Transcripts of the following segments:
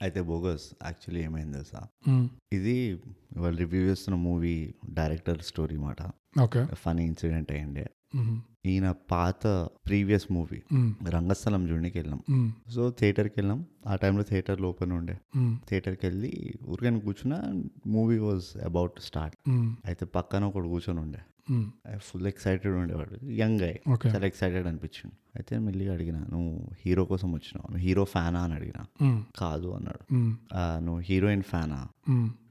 అయితే bogus actually ఏమైంది తెలుసా. ఇది వాళ్ళు రివ్యూ చేస్తున్న మూవీ డైరెక్టర్ స్టోరీ మాట ఓకే ఫనీ ఇన్సిడెంట్ అయ్యిండే. ఈయన పాత ప్రీవియస్ మూవీ. రంగస్థలం చూడడానికి వెళ్ళాం మ్మ్. సో థియేటర్కి వెళ్ళాం ఆ టైంలో థియేటర్లో ఓపెన్ ఉండే. థియేటర్కి వెళ్ళి ఊరికని కూర్చున్నా మూవీ వాజ్ అబౌట్ స్టార్ట్. అయితే పక్కన ఒకడు కూర్చొని ఉండే. ఫుల్ ఎక్సైటెడ్ ఉండేవాడు. యంగ్ అయ్యి చాలా ఎక్సైటెడ్ అనిపించింది. అయితే మెల్లిగా అడిగిన నువ్వు హీరో కోసం వచ్చినావు? నువ్వు హీరో ఫ్యానా? అని అడిగిన. మ్మ్. కాదు అన్నాడు. "ఆ, నువ్వు హీరోయిన్ ఫ్యానా.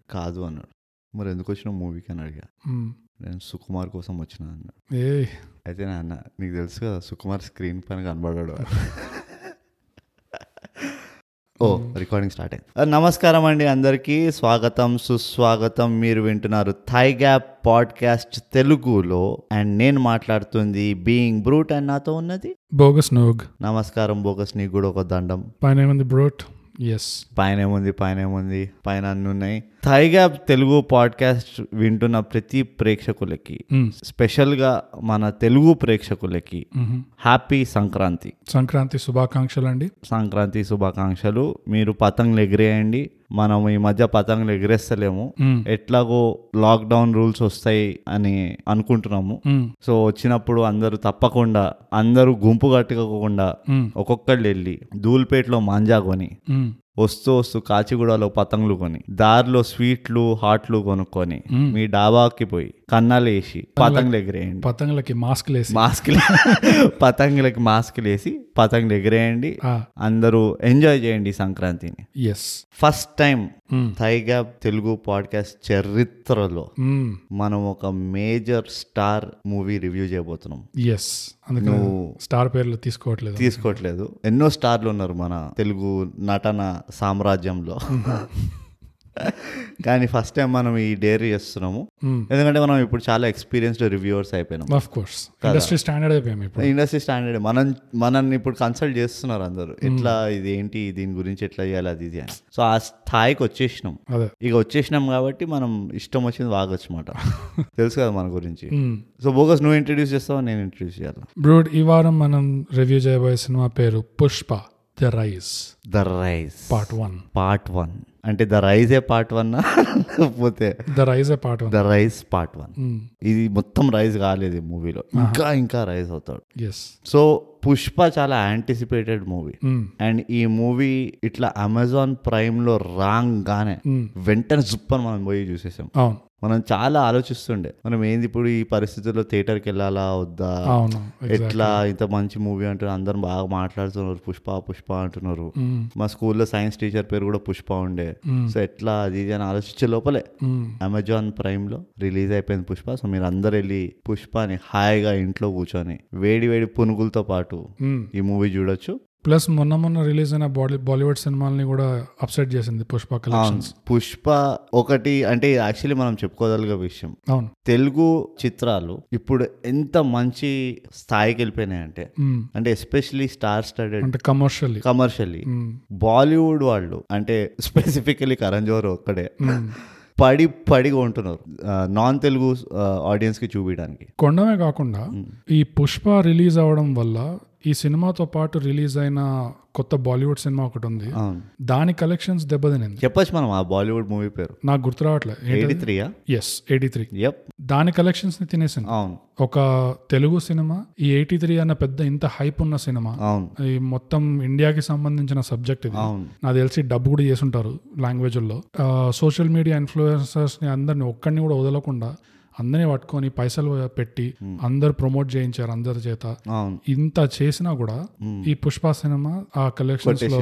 కాదు అన్నాడు. మరి ఎందుకు వచ్చినావు మూవీకి? అని అడిగా. నేను సుకుమార్ కోసం వచ్చిన అన్నాడు. అయితే నా అన్న నీకు తెలుసు కదా సుకుమార్ స్క్రీన్ పైన కనబడాడు ఓ రికార్డింగ్ స్టార్ట్ అయింది. నమస్కారం అండి అందరికీ. స్వాగతం సుస్వాగతం. మీరు వింటున్నారు థై గ్యాప్ పాడ్కాస్ట్ తెలుగులో. అండ్ నేను మాట్లాడుతుంది బీయింగ్ బ్రూట్ అండ్ నాతో ఉన్నది. బోగస్ నోగ్ నమస్కారం బోగస్ నీకు కూడా ఒక దండం. పైన ఏముంది బ్రోట్ ఎస్ పైన ఏముంది పైన ఏముంది? పైన అన్ని ఉన్నాయి. థై గ్యాప్ తెలుగు పాడ్కాస్ట్ వింటున్న ప్రతి ప్రేక్షకులకి స్పెషల్గా మన తెలుగు ప్రేక్షకులకి హ్యాపీ సంక్రాంతి సంక్రాంతి శుభాకాంక్షలు అండి సంక్రాంతి శుభాకాంక్షలు మీరు పతంగులు ఎగిరేయండి మనం ఈ మధ్య పతంగులు ఎగిరేస్తలేము. ఎట్లాగో లాక్డౌన్ రూల్స్ వస్తాయి అని అనుకుంటున్నాము. సో వచ్చినప్పుడు అందరూ తప్పకుండా అందరూ గుంపు కట్టుకోకుండా. ఒక్కొక్కళ్ళు వెళ్ళి ధూల్పేటలో మాంజా కొని. వస్తూ వస్తూ కాచిగూడలో పతంగులు కొని దారిలో స్వీట్లు హాట్లు కొనుక్కొని. మీ డాబాకి పోయి కన్నాలు వేసి పతంగులు ఎగిరేయండి పతంగులకి మాస్క్ లేసి. మాస్క్లు పతంగులకి మాస్క్లు వేసి పతంగులు ఎగిరేయండి అందరూ ఎంజాయ్ చేయండి సంక్రాంతిని. ఎస్ ఫస్ట్ టైం థైగా తెలుగు పాడ్కాస్ట్ చరిత్రలో మనం ఒక మేజర్ స్టార్ మూవీ రివ్యూ చేయబోతున్నాం. ఎస్ నువ్వు స్టార్ పేర్లు తీసుకోవట్లేదు. తీసుకోవట్లేదు. ఎన్నో స్టార్లు ఉన్నారు మన తెలుగు నటన సామ్రాజ్యంలో. కానీ ఫస్ట్ టైం మనం ఈ డేర్ చేస్తున్నాము. ఎందుకంటే మనం ఇప్పుడు చాలా ఎక్స్పీరియన్స్డ్ రివ్యూవర్స్ అయిపోయినాం. ఆఫ్ కోర్స్ ఇండస్ట్రీ స్టాండర్డ్ అయిపోయాం ఇప్పుడు. ఇండస్ట్రీ స్టాండర్డ్ మనం మనల్ని ఇప్పుడు కన్సల్ట్ చేస్తున్నారు అందరూ. ఎట్లా ఇది ఏంటి? దీని గురించి ఎట్లా చేయాలి? అది ఇది అని. సో ఆ స్థాయికి వచ్చేసినాం. అదే. ఇక వచ్చేసినాం కాబట్టి మనం ఇష్టం వచ్చింది వాగొచ్చు మాట తెలుసు కదా మన గురించి. సో బోగస్ నువ్వు ఇంట్రడ్యూస్ చేస్తావా? నేను ఇంట్రడ్యూస్ చేయాలి? బ్రూడ్ ఈ వారం మనం రివ్యూ చేయబోయే సినిమా పేరు Pushpa. The rise. The rise part one. Part one. అంటే ద రైజే పార్ట్ వన్ లేకపోతే the rise A part one. The rise part one. ఇది మొత్తం రైజ్ కాలేదు ఈ మూవీలో. ఇంకా ఇంకా రైజ్ అవుతాడు. ఎస్ సో పుష్ప చాలా యాంటిసిపేటెడ్ మూవీ అండ్ ఈ మూవీ ఇట్లా అమెజాన్ ప్రైమ్లో రాంగానే వెంటనే జుప్పని మనం పోయి చూసేసాం. అవును. మనం చాలా ఆలోచిస్తుండే. మనం ఏంది ఇప్పుడు ఈ పరిస్థితుల్లో థియేటర్కి వెళ్ళాలా వద్దా? ఎట్లా ఇంత మంచి మూవీ అంటున్నారు? అందరు బాగా మాట్లాడుతున్నారు. పుష్ప పుష్ప అంటున్నారు. మా స్కూల్లో సైన్స్ టీచర్ పేరు కూడా పుష్ప ఉండే. సో ఎట్లా అది అని ఆలోచించే లోపలే. అమెజాన్ ప్రైమ్లో రిలీజ్ అయిపోయింది పుష్ప. సో మీరు అందరు వెళ్ళి పుష్పని హాయిగా ఇంట్లో కూర్చొని వేడి వేడి పునుగులతో పాటు ఈ మూవీ చూడొచ్చు. ప్లస్ మొన్న మొన్న రిలీజ్ అయిన బాలీ బాలీవుడ్ సినిమాల్ని కూడా అప్సెట్ చేసింది పుష్ప కలెక్షన్స్. పుష్ప ఒకటి అంటే యాక్చువల్లీ మనం చెప్పుకోదలుగా విషయం. అవును. తెలుగు చిత్రాలు ఇప్పుడు ఎంత మంచి స్థాయికి వెళ్ళిపోయినాయి అంటే. అంటే ఎస్పెషలీ స్టార్ స్టడెడ్ అంటే కమర్షియల్లీ. కమర్షియల్లీ. బాలీవుడ్ వాళ్ళు అంటే స్పెసిఫికలీ కరణ్ జోహర్ ఒక్కడే పడి పడిగా ఉంటున్నారు నాన్ తెలుగు ఆడియన్స్కి చూపించడానికి కొండమే కాకుండా ఈ పుష్ప రిలీజ్ అవడం వల్ల ఈ సినిమాతో పాటు రిలీజ్ అయిన కొత్త బాలీవుడ్ సినిమా ఒకటి ఉంది. దాని కలెక్షన్స్ దెబ్బతినింది. చెప్పొచ్చు మనం ఆ బాలీవుడ్ మూవీ పేరు. నాకు గుర్తు రావట్లేదు ఎస్ ఎయిటీ త్రీ దాని కలెక్షన్స్ని తినేసింది. అవును. ఒక తెలుగు సినిమా ఈ ఎయిటీ త్రీ అన్న పెద్ద ఇంత హైప్ ఉన్న సినిమా ఈ మొత్తం ఇండియాకి సంబంధించిన సబ్జెక్ట్ ఇది. నాకు తెలిసి డబ్బు కూడా చేసుంటారు లాంగ్వేజ్లో సోషల్ మీడియా ఇన్ఫ్లుయెన్సర్స్ని అందరిని ఒక్కడిని కూడా వదలకుండా అందరినీ పట్టుకొని పైసలు పెట్టి అందరు ప్రమోట్ చేయించారు అందరి చేత. ఇంత చేసినా కూడా ఈ పుష్ప సినిమా ఆ కలెక్షన్స్లో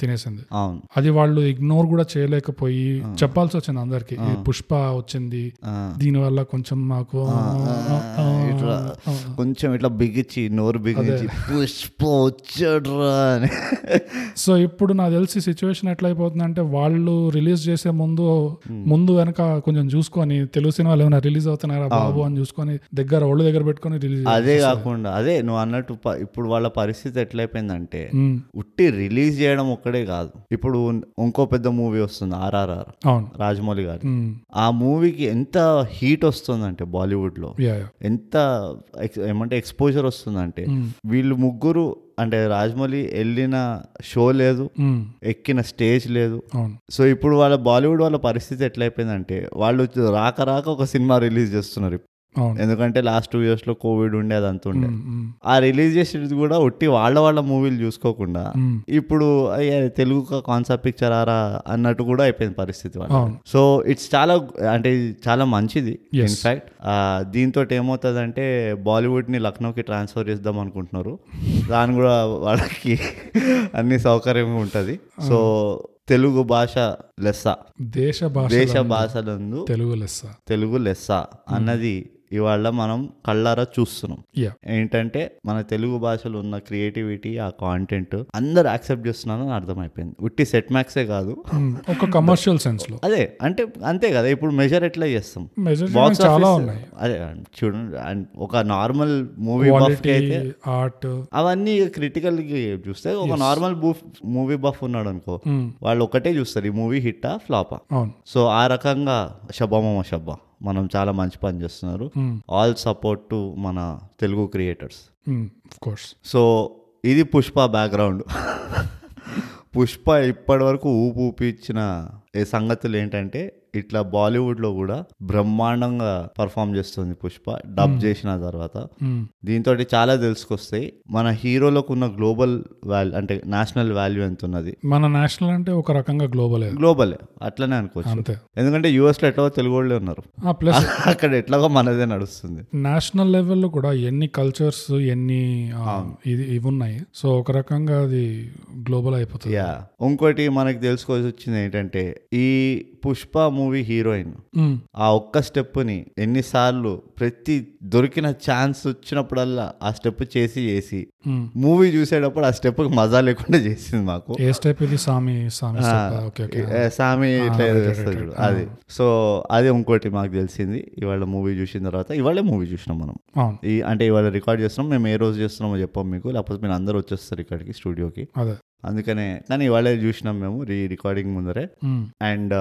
తినేసింది. అది వాళ్ళు ఇగ్నోర్ కూడా చేయలేకపోయి చెప్పాల్సి వచ్చింది అందరికి. ఈ పుష్ప వచ్చింది దీని వల్ల కొంచెం మాకు కొంచెం ఇట్లా బిగించి నోరు బిగించి పుష్ప వచ్చాడ్రా అని. సో ఇప్పుడు నాకు తెలిసి సిచ్యువేషన్ ఎట్లా అయిపోతుంది అంటే వాళ్ళు రిలీజ్ చేసే ముందు ముందు వెనక కొంచెం చూసుకొని తెలుగు సినిమాలు ఏమైనా రిలీజ్ అవుతున్నారా బాబు అని చూసుకొని దగ్గర ఒళ్ళు దగ్గర పెట్టుకొని రిలీజ్ అదే కాకుండా అదే నువ్వు అన్నట్టు ఇప్పుడు వాళ్ళ పరిస్థితి ఎట్లయిపోయిందంటే ఉట్టి రిలీజ్ చేయడం ఒక్కడే కాదు. ఇప్పుడు ఇంకో పెద్ద మూవీ వస్తుంది ఆర్ఆర్ఆర్ రాజమౌళి గారి. ఆ మూవీకి ఎంత హీట్ వస్తుందంటే బాలీవుడ్లో ఎంత ఏమంటే ఎక్స్పోజర్ వస్తుందంటే వీళ్ళు ముగ్గురు అంటే రాజమౌళి వెళ్ళిన షో లేదు ఎక్కిన స్టేజ్ లేదు. సో ఇప్పుడు వాళ్ళ బాలీవుడ్ వాళ్ళ పరిస్థితి ఎట్లయిపోయిందంటే వాళ్ళు రాక రాక ఒక సినిమా రిలీజ్ చేస్తున్నారు. ఎందుకంటే లాస్ట్ టూ ఇయర్స్లో కోవిడ్ ఉండే అదంతా ఉండే. ఆ రిలీజ్ చేసేది కూడా ఒట్టి వాళ్ళ వాళ్ళ మూవీలు చూసుకోకుండా ఇప్పుడు అయ్యే తెలుగు కాన్సెప్ట్ పిక్చర్ ఆరా అన్నట్టు కూడా అయిపోయింది పరిస్థితి. సో ఇట్స్ చాలా అంటే చాలా మంచిది. ఇన్ఫాక్ట్ దీంతో ఏమవుతుందంటే బాలీవుడ్ని లక్నోకి ట్రాన్స్ఫర్ చేద్దాం అనుకుంటున్నారు. దాని కూడా వాళ్ళకి అన్ని సౌకర్యంగా ఉంటది. సో తెలుగు భాష లెస్స. దేశ భాష దేశ భాషలందు తెలుగు లెస్స. తెలుగు లెస్స అన్నది ఇవాళ మనం కళ్ళారా చూస్తున్నాం. ఏంటంటే మన తెలుగు భాషలో ఉన్న క్రియేటివిటీ ఆ కాంటెంట్ అందరు యాక్సెప్ట్ చేస్తున్నారని అర్థమైపోయింది. ఉట్టి సెట్ మ్యాక్సే కాదు. ఉమ్, ఒక కమర్షియల్ సెన్స్లో. అదే అంటే అంతే కదా ఇప్పుడు మెజర్ ఎట్లా చేస్తాం? బాక్స్ చాలా ఉన్నాయి. అదే చూడండి ఒక నార్మల్ మూవీ బఫ్ అయితే ఆర్ట్ అవన్నీ క్రిటికల్ చూస్తే ఒక నార్మల్ బూఫ్ మూవీ బఫ్ ఉన్నాడు అనుకో వాళ్ళు ఒకటే చూస్తారు ఈ మూవీ హిట్టా ఫ్లాపా అవును. సో ఆ రకంగా షబ్బామమ్మ షబ్బా మనం చాలా మంచి పని చేస్తున్నారు. ఆల్ సపోర్ట్ టు మన తెలుగు క్రియేటర్స్ కోర్స్ సో ఇది పుష్ప బ్యాక్గ్రౌండ్ పుష్ప ఇప్పటి వరకు ఊపు ఊపిచ్చిన సంగతులు ఏంటంటే ఇట్లా బాలీవుడ్లో కూడా బ్రహ్మాండంగా పర్ఫామ్ చేస్తుంది పుష్ప డబ్ చేసిన తర్వాత. దీంతో చాలా తెలుసుకొస్తాయి. మన హీరోలకు ఉన్న గ్లోబల్ వాల్యూ అంటే నేషనల్ వాల్యూ ఎంత ఉన్నది మన నేషనల్ అంటే ఒక రకంగా గ్లోబల్ గ్లోబలే అట్లనే అనుకోవచ్చు. అంతే. ఎందుకంటే యూఎస్లో ఎట్లాగో తెలుగు వాళ్ళే ఉన్నారు. ప్లస్ అక్కడ ఎట్లాగో మనదే నడుస్తుంది. నేషనల్ లెవెల్లో కూడా ఎన్ని కల్చర్స్ ఎన్ని ఇది ఇవి ఉన్నాయి. సో ఒక రకంగా అది గ్లోబల్ అయిపోతుంది. యా ఇంకోటి మనకి తెలుసుకోవాల్సి వచ్చింది ఏంటంటే ఈ పుష్ప మూవీ హీరోయిన్. ఆ ఒక్క స్టెప్ని ఎన్నిసార్లు ప్రతి దొరికిన ఛాన్స్ వచ్చినప్పుడల్లా ఆ స్టెప్ చేసి చేసి. మూవీ చూసేటప్పుడు ఆ స్టెప్ మజా లేకుండా చేసింది మాకు. ఏ స్టెప్ ఇది? సామి ఇట్లా చూడు, అది. సో అది ఇంకోటి మాకు తెలిసింది. ఇవాళ మూవీ చూసిన తర్వాత ఇవాళే మూవీ చూసినాం మనం. ఈ అంటే ఇవాళ రికార్డ్ చేస్తున్నాం మేము ఏ రోజు చేస్తున్నామో చెప్పాం మీకు. లేకపోతే మీరు అందరూ వచ్చేస్తారు ఇక్కడికి స్టూడియోకి. అందుకనే కానీ ఇవాళే చూసినాం మేము రీ రికార్డింగ్ ముందరే. అండ్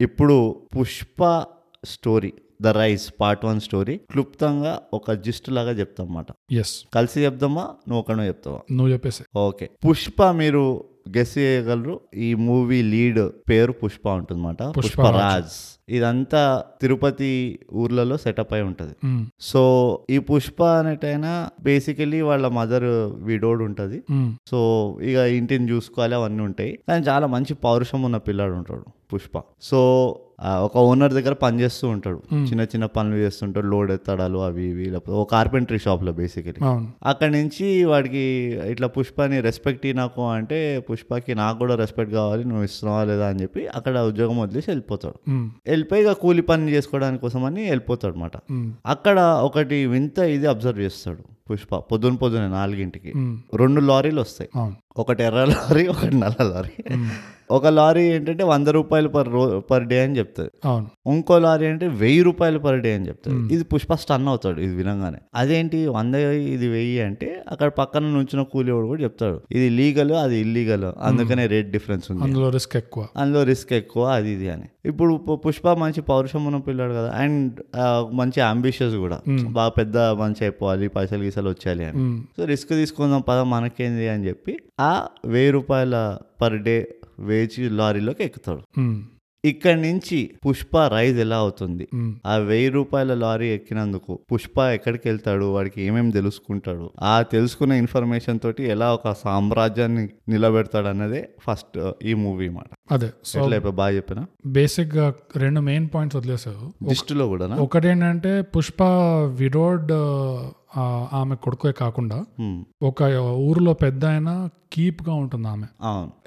ఇప్పుడు Pushpa story the rise part one story క్లుప్తంగా ఒక జిస్ట్ లాగా చెప్తాం అన్నమాట. ఎస్ కలిసి చెప్దామా? నువ్వు ఒకనో చెప్తావా? నువ్వు చెప్పేసి ఓకే. పుష్ప మీరు గెస్ చేయగలరు. ఈ మూవీ లీడ్ పేరు పుష్ప ఉంటుందన్నమాట. పుష్పరాజ్ ఇదంతా తిరుపతి ఊర్లలో సెటప్ అయి ఉంటది. సో ఈ పుష్ప అనేటైనా బేసికలీ వాళ్ళ మదర్ విడోడ్ ఉంటది. సో ఇక ఇంటిని చూసుకోవాలి అవన్నీ ఉంటాయి. కానీ చాలా మంచి పౌరుషం ఉన్న పిల్లాడు ఉంటాడు పుష్ప. సో ఒక ఓనర్ దగ్గర పని చేస్తూ ఉంటాడు. చిన్న చిన్న పనులు చేస్తుంటాడు. లోడ్ ఎత్తడాలు అవి ఇవి లేకపోతే ఒక కార్పెంటరీ షాప్లో బేసికలీ అక్కడి నుంచి వాడికి ఇట్లా పుష్పని రెస్పెక్ట్ నాకు అంటే పుష్పకి నాకు కూడా రెస్పెక్ట్ కావాలి నువ్వు ఇస్తున్నావా లేదా? అని చెప్పి అక్కడ ఉద్యోగం వదిలేసి వెళ్ళిపోతాడు. వెళ్ళిపోయి ఇక కూలి పని చేసుకోవడానికి కోసం అని వెళ్ళిపోతాడు అనమాట అక్కడ ఒకటి వింత ఇది అబ్జర్వ్ చేస్తాడు పుష్ప పొద్దున పొద్దున నాలుగింటికి. రెండు లారీలు వస్తాయి. ఒకటి ఎర్ర లారీ ఒకటి నల్ల లారీ. ఒక లారీ ఏంటంటే వంద రూపాయలు పర్ రో పర్ డే అని చెప్తుంది. అవును. ఇంకో లారీ అంటే వెయ్యి రూపాయలు పర్ డే అని చెప్తాడు ఇది పుష్ప స్టన్ అవుతాడు ఇది వినంగానే. అదేంటి? వంద ఇది వెయ్యి అంటే అక్కడ పక్కన నుంచిన కూలివాడు కూడా చెప్తాడు. ఇది లీగల్ అది ఇల్లీగల్ అందుకనే రేట్ డిఫరెన్స్ ఉంది. అందులో రిస్క్ ఎక్కువ. అందులో రిస్క్ ఎక్కువ అది ఇది అని. ఇప్పుడు పుష్ప మంచి పౌరుషం ఉన్న పిల్లాడు కదా. అండ్ మంచి అంబిషియస్ కూడా. బాగా పెద్ద మంచి అయిపోవాలి పైసలు గీసలు వచ్చేయాలి అని. సో రిస్క్ తీసుకుందాం పద మనకేంది అని చెప్పి ఆ వెయ్యి రూపాయల పర్ డే వేచి లారీలోకి ఎక్కుతాడు. ఇక్కడి నుంచి పుష్ప రైజ్ ఎలా అవుతుంది? ఆ వెయ్యి రూపాయల లారీ ఎక్కినందుకు పుష్ప ఎక్కడికి వెళ్తాడు? వాడికి ఏమేమి తెలుసుకుంటాడు? ఆ తెలుసుకున్న ఇన్ఫర్మేషన్ తోటి ఎలా ఒక సామ్రాజ్యాన్ని నిలబెడతాడు అన్నదే ఫస్ట్ ఈ మూవీ మాట. అదే. సో బాగా చెప్పిన? బేసిక్గా రెండు మెయిన్ పాయింట్స్ వదిలేసావు. దిష్టిలో కూడా ఒకటేంటంటే పుష్ప విడోడ్ ఆ, ఆమె కొడుకే కాకుండా ఒక ఊరిలో పెద్ద ఆయన కీప్గా ఉంటుంది ఆమె.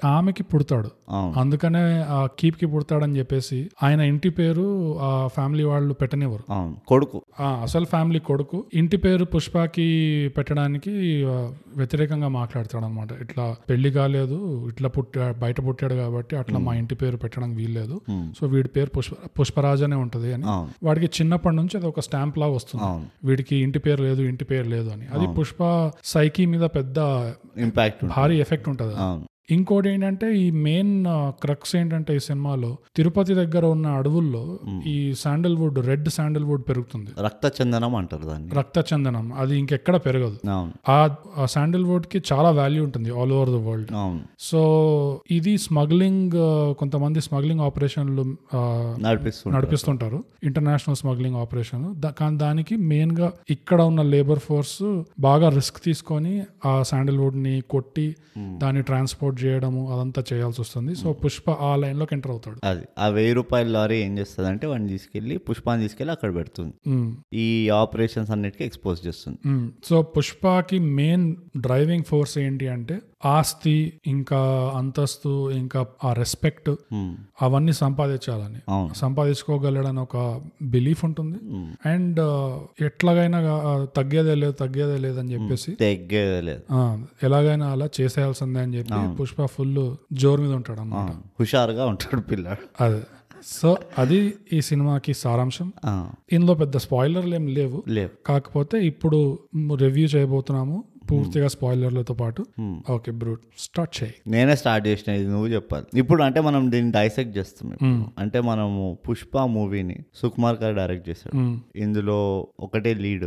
ఆమెకి పుడతాడు. అందుకనే ఆ కీప్కి పుడతాడని చెప్పేసి ఆయన ఇంటి పేరు ఆ ఫ్యామిలీ వాళ్ళు పెట్టనివ్వరు. కొడుకు. ఆ అసలు ఫ్యామిలీ కొడుకు. ఇంటి పేరు పుష్పకి పెట్టడానికి వ్యతిరేకంగా మాట్లాడతాడు అనమాట ఇట్లా పెళ్ళి కాలేదు ఇట్లా పుట్టా బయట పుట్టాడు కాబట్టి అట్లా మా ఇంటి పేరు పెట్టడానికి వీల్లేదు. సో వీడి పేరు పుష్ప పుష్పరాజ్ అనే ఉంటది అని వాడికి చిన్నప్పటి నుంచి అది ఒక స్టాంప్ లాగా వస్తుంది వీడికి ఇంటి పేరు లేదు ఇంటి పేరు లేదు అని. అది పుష్ప సైకి మీద పెద్ద ఇంపాక్ట్ భారీ ఎఫెక్ట్ ఉంటది. ఇంకోటి ఏంటంటే ఈ మెయిన్ క్రక్స్ ఏంటంటే ఈ సినిమాలో తిరుపతి దగ్గర ఉన్న అడవుల్లో ఈ శాండల్వుడ్ రెడ్ శాండల్వుడ్ పెరుగుతుంది. రక్త చందనం అంటారు దాన్ని. రక్త చందనం అది ఇంకెక్కడ పెరగదు. ఆ శాండల్వుడ్కి చాలా వాల్యూ ఉంటుంది all over the world. So ఇది స్మగ్లింగ్ కొంతమంది స్మగ్లింగ్ ఆపరేషన్లు నడిపిస్తుంటారు. International smuggling operation. కానీ దానికి మెయిన్గా ఇక్కడ ఉన్న లేబర్ ఫోర్స్ బాగా రిస్క్ తీసుకొని ఆ శాండల్వుడ్ని కొట్టి దాన్ని ట్రాన్స్పోర్ట్ చేయడము అదంతా చేయాల్సి వస్తుంది. సో పుష్ప ఆ లైన్లోకి ఎంటర్ అవుతాడు. అది ఆ వెయ్యి రూపాయల లారీ ఏం చేస్తుంది అంటే వాడిని తీసుకెళ్ళి పుష్పాన్ని తీసుకెళ్ళి అక్కడ పెడుతుంది. మ్మ్. ఈ ఆపరేషన్స్ అన్నిటికీ ఎక్స్పోజ్ చేస్తుంది. మ్మ్. సో పుష్పకి మెయిన్ డ్రైవింగ్ ఫోర్స్ ఏంటి అంటే ఆస్తి ఇంకా అంతస్తు ఇంకా ఆ రెస్పెక్ట్ Hmm. అవన్నీ సంపాదించాలని. సంపాదించుకోగలడని ఒక బిలీఫ్ ఉంటుంది. అండ్ ఎట్లాగైనా తగ్గేదే లేదు తగ్గేదే లేదని చెప్పేసి తెగ్గేదే లేదు. ఎలాగైనా అలా చేసేయాల్సిందే అని చెప్పి పుష్ప ఫుల్ జోరు మీద ఉంటాడు అన్నమాట అవును. హుషారుగా ఉంటాడు పిల్లాడు. అదే. సో అది ఈ సినిమాకి సారాంశం. ఇందులో పెద్ద స్పాయిలర్లు ఏం లేవు. లేవు. కాకపోతే ఇప్పుడు రివ్యూ చేయబోతున్నాము. పూర్తిగా స్పాయిలర్లతో పాటు? Okay brute. స్టార్ట్ చేయి. నేనే స్టార్ట్ చేసిన ఇది నువ్వు చెప్పాలి. ఇప్పుడు అంటే మనం దీన్ని డైసెక్ట్ చేస్తున్నాం. అంటే మనము పుష్ప మూవీని సుకుమార్ గారు డైరెక్ట్ చేశాడు. ఇందులో ఒకటే లీడ్